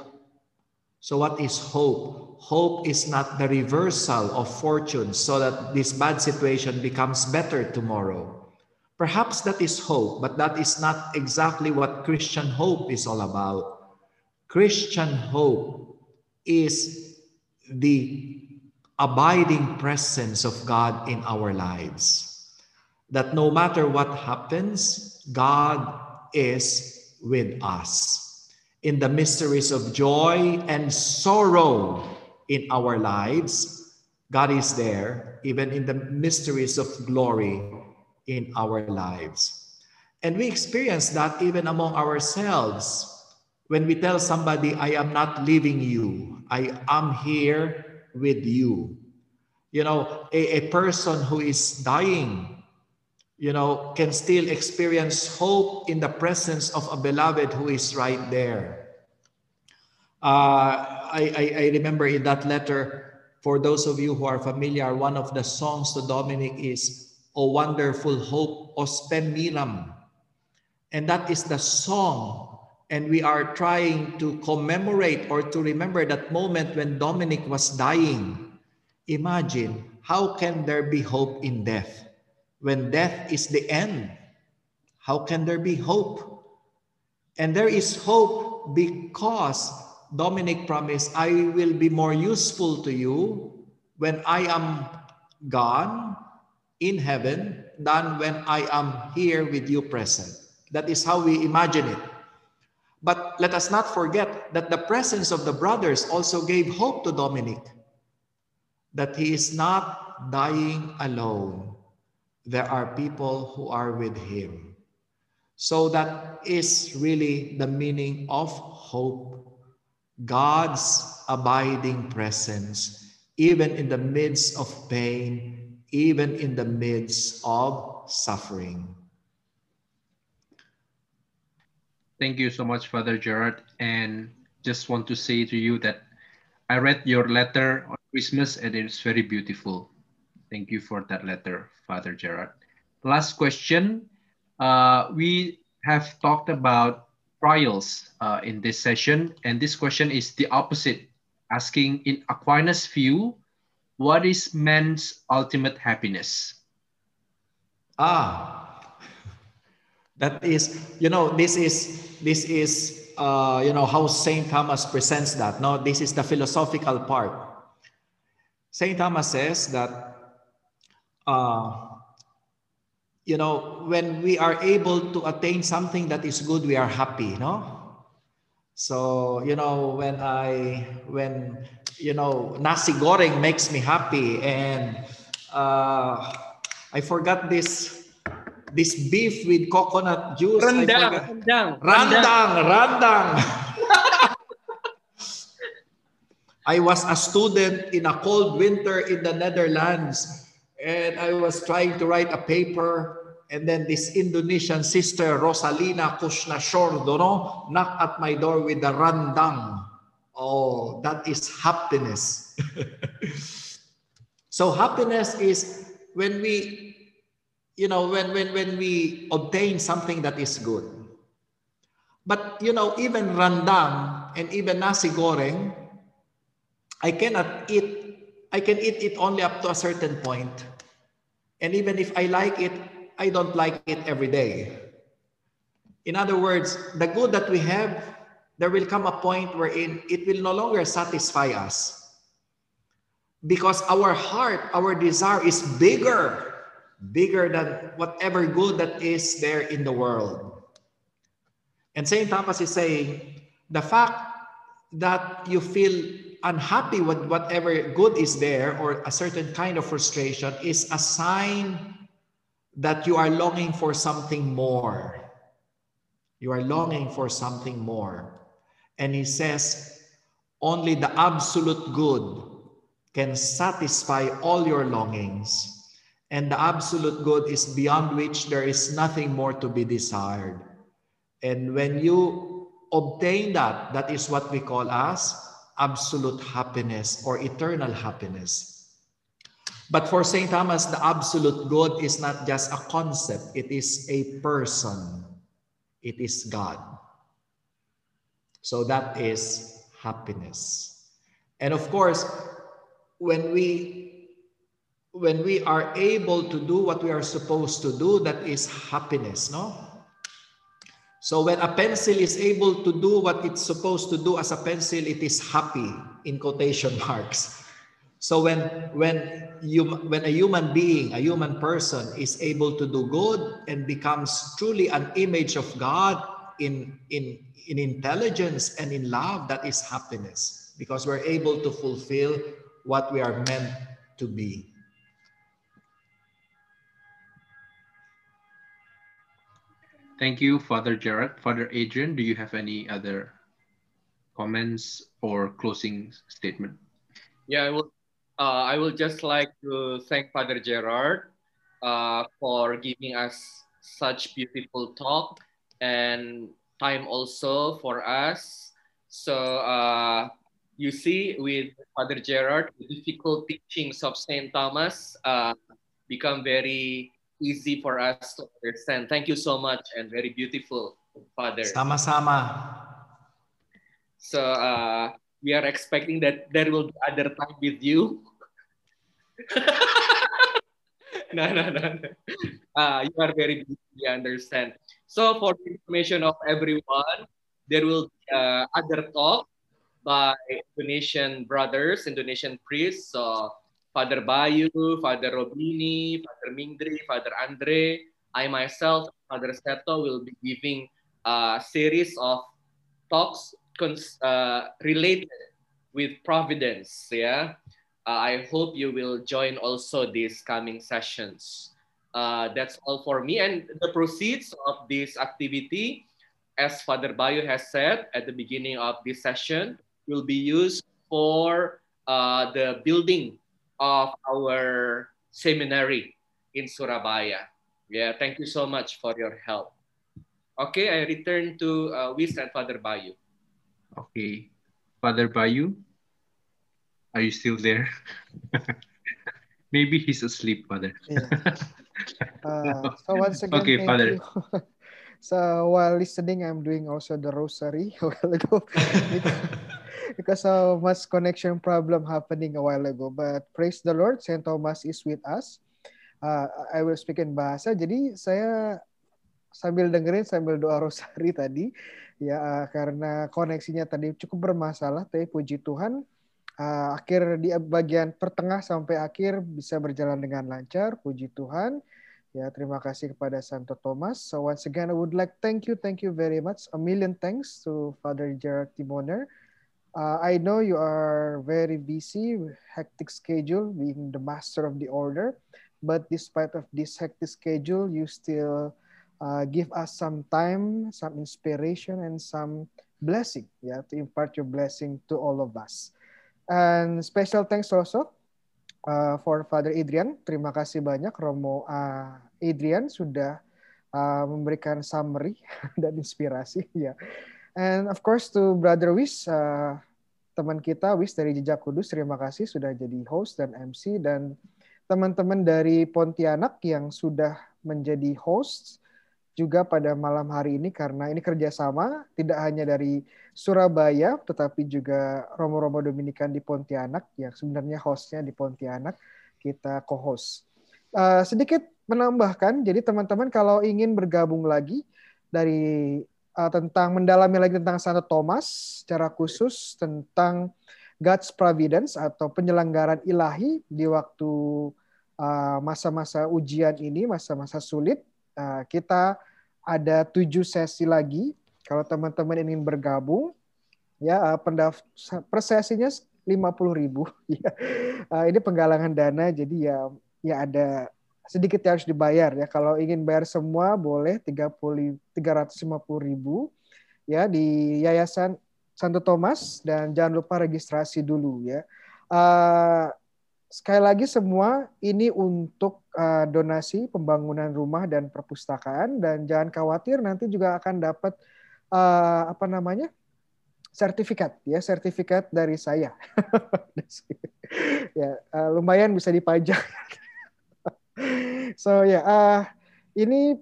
So what is hope? Hope is not the reversal of fortune so that this bad situation becomes better tomorrow. Perhaps that is hope, but that is not exactly what Christian hope is all about. Christian hope is the abiding presence of God in our lives. That no matter what happens, God is with us. In the mysteries of joy and sorrow in our lives, God is there, even in the mysteries of glory in our lives. And we experience that even among ourselves. When we tell somebody, I am not leaving you, I am here with you. You know, a, a person who is dying, you know, can still experience hope in the presence of a beloved who is right there. Uh, I, I, I remember in that letter, for those of you who are familiar, one of the songs to Dominic is O wonderful hope, O spem. And that is the song. And we are trying to commemorate or to remember that moment when Dominic was dying. Imagine, how can there be hope in death? When death is the end, how can there be hope? And there is hope because Dominic promised, I will be more useful to you when I am gone in heaven than when I am here with you present. That is how we imagine it. But let us not forget that the presence of the brothers also gave hope to Dominic that he is not dying alone. There are people who are with him. So that is really the meaning of hope. God's abiding presence, even in the midst of pain, even in the midst of suffering. Thank you so much, Father Gerard. And just want to say to you that I read your letter on Christmas and it's very beautiful. Thank you for that letter, Father Gerard. Last question. Uh, we have talked about trials uh, in this session, and this question is the opposite, asking in Aquinas' view, what is man's ultimate happiness? Ah, that is, you know, this is this is uh, you know how Saint Thomas presents that. No, this is the philosophical part. Saint Thomas says that uh, you know when we are able to attain something that is good, we are happy. No, so you know when I when you know, nasi goreng makes me happy. And uh, I forgot this this beef with coconut juice. Rendang, rendang, rendang, rendang. I was a student in a cold winter in the Netherlands, and I was trying to write a paper. And then this Indonesian sister, Rosalina Kusnashordo, knocked at my door with the rendang. Oh, that is happiness. so happiness is when we, you know, when, when, when we obtain something that is good. But, you know, even rendang and even nasi goreng, I cannot eat, I can eat it only up to a certain point. And even if I like it, I don't like it every day. In other words, the good that we have there will come a point wherein it will no longer satisfy us. Because our heart, our desire is bigger, bigger than whatever good that is there in the world. And St. Thomas is saying the fact that you feel unhappy with whatever good is there or a certain kind of frustration is a sign that you are longing for something more. You are longing for something more. And he says, Only the absolute good can satisfy all your longings. And the absolute good is beyond which there is nothing more to be desired. And when you obtain that, that is what we call as absolute happiness or eternal happiness. But for St. Thomas, the absolute good is not just a concept, it is a person, it is God. So that is happiness. And of course, when we when we are able to do what we are supposed to do, that is happiness, no? So when a pencil is able to do what it's supposed to do as a pencil, it is happy in quotation marks. So when when you when a human being, a human person is able to do good and becomes truly an image of God in in in intelligence and in love, that is happiness because we're able to fulfill what we are meant to be. Thank you, Father Gerard. Father Adrian, do you have any other comments or closing statement? Yeah, I will. Uh, I will just like to thank Father Gerard uh, for giving us such beautiful talk and time also for us. So uh, you see with Father Gerard, the difficult teachings of St. Thomas uh, become very easy for us to understand. Thank you so much and very beautiful, Father. Sama-sama. So uh, we are expecting that there will be other time with you. no, no, no. no. Uh, you are very beautifully understand. So for the information of everyone, there will be uh, other talk by Indonesian brothers, Indonesian priests. So Father Bayu, Father Robini, Father Mingdri, Father Andre, I myself, Father Seto will be giving a series of talks uh, related with providence. Yeah, uh, I hope you will join also these coming sessions. Uh, that's all for me. And the proceeds of this activity, as Father Bayu has said at the beginning of this session, will be used for uh, the building of our seminary in Surabaya. Yeah, thank you so much for your help. Okay, I return to uh, Wis and Father Bayu. Okay, Father Bayu, are you still there? Maybe he's asleep, Father. Yeah. Uh, so once again, okay, Father. so while listening, I'm doing also the rosary a while ago because of much connection problem happening a while ago. But praise the Lord, Saint Thomas is with us. Uh, I will speak in bahasa. Jadi saya sambil dengerin sambil doa rosari tadi ya uh, karena koneksinya tadi cukup bermasalah. Tapi puji Tuhan uh, akhir di bagian pertengah sampai akhir bisa berjalan dengan lancar. Puji Tuhan. Ya, terima kasih kepada Santo Thomas. So once again, I would like thank you, thank you very much. A million thanks to Father Gerard Timoner Uh, I know you are very busy, hectic schedule, being the master of the order. But despite of this hectic schedule, you still uh, give us some time, some inspiration, and some blessing, yeah, to impart your blessing to all of us. And special thanks also uh, for Father Adrian. Terima kasih banyak Romo uh, Adrian sudah uh, memberikan summary dan inspirasi, ya. And of course to Brother Wis, uh, teman kita Wis dari Jejak Kudus, terima kasih sudah jadi host dan MC dan teman-teman dari Pontianak yang sudah menjadi host juga pada malam hari ini karena ini kerjasama tidak hanya dari Surabaya tetapi juga Romo-Romo Dominikan di Pontianak yang sebenarnya hostnya di Pontianak kita co-host. Uh, sedikit menambahkan, jadi teman-teman kalau ingin bergabung lagi dari uh, tentang mendalami lagi tentang Santo Thomas secara khusus tentang God's Providence atau penyelenggaran ilahi di waktu uh, masa-masa uh, ujian ini, masa-masa sulit. Uh, kita ada tujuh sesi lagi. Kalau teman-teman ingin bergabung, ya uh, pendaft per sesinya puluh ribu. Uh, ini penggalangan dana, jadi ya ya ada sedikit yang harus dibayar ya. Kalau ingin bayar semua boleh 30 350 ribu ya di Yayasan Santo Thomas dan jangan lupa registrasi dulu ya. Uh, sekali lagi semua ini untuk uh, donasi pembangunan rumah dan perpustakaan dan jangan khawatir nanti juga akan dapat uh, apa namanya sertifikat ya sertifikat dari saya ya uh, lumayan bisa dipajang so ya yeah, uh, ini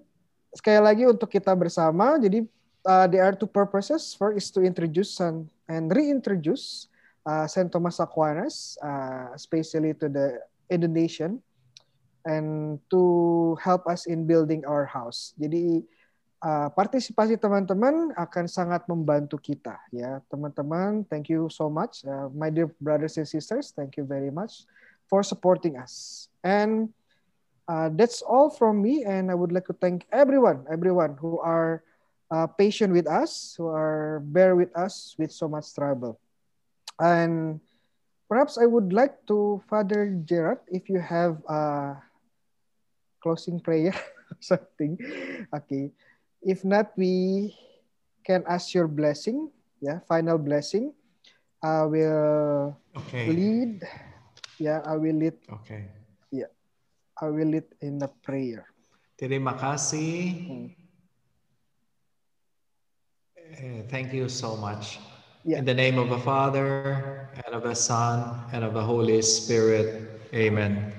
sekali lagi untuk kita bersama jadi uh, there are two purposes. First is to introduce and, and reintroduce uh, Saint Thomas Aquinas, uh, especially to the Indonesian, and to help us in building our house. Jadi uh, partisipasi teman-teman akan sangat membantu kita ya teman-teman. Thank you so much, uh, my dear brothers and sisters. Thank you very much for supporting us. And uh, that's all from me. And I would like to thank everyone, everyone who are uh, patient with us, who are bear with us with so much trouble. And perhaps I would like to Father Gerard, if you have a closing prayer or something. Okay. If not, we can ask your blessing. Yeah, final blessing. I will okay. lead. Yeah, I will lead. Okay. I will lead in the prayer. Terima kasih. Hmm. Eh, thank you so much. Yeah. In the name of the Father, and of the Son, and of the Holy Spirit. Amen.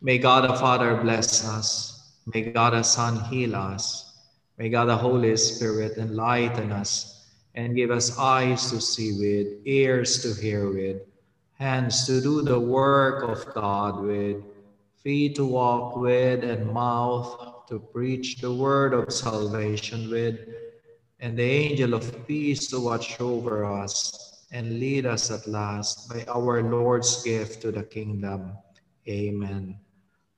May God the Father bless us. May God the Son heal us. May God the Holy Spirit enlighten us and give us eyes to see with, ears to hear with, hands to do the work of God with, feet to walk with, and mouth to preach the word of salvation with and the angel of peace to watch over us and lead us at last by our Lord's gift to the kingdom. Amen.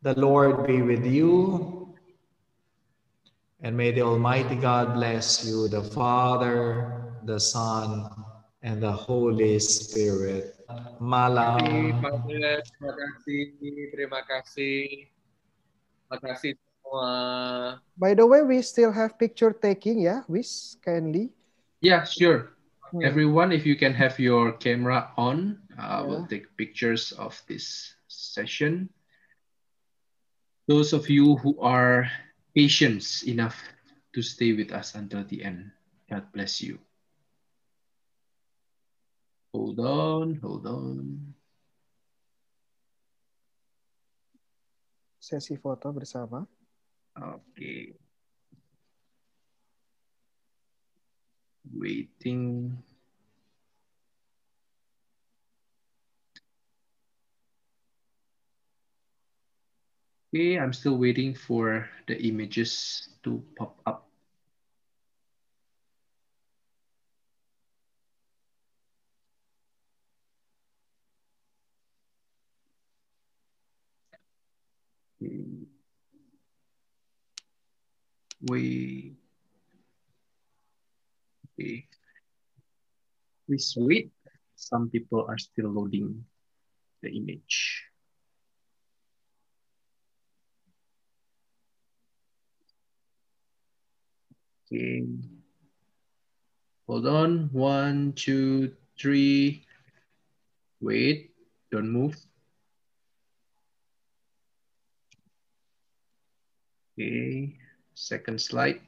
The Lord be with you, and may the Almighty God bless you, the Father, the Son, and the Holy Spirit. Malam. Terima kasih, terima kasih, terima kasih semua. By the way, we still have picture taking, yeah, Wis, kindly. Yeah, sure. Hmm. Everyone, if you can have your camera on, uh, yeah. we'll take pictures of this session. Those of you who are patient enough to stay with us until the end, God bless you. Hold on, hold on. Sesi foto bersama. Okay. Waiting. Okay, I'm still waiting for the images to pop up. We okay we wait some people are still loading the image. Okay. Hold on. One two three. Wait. Don't move. Okay Second slide.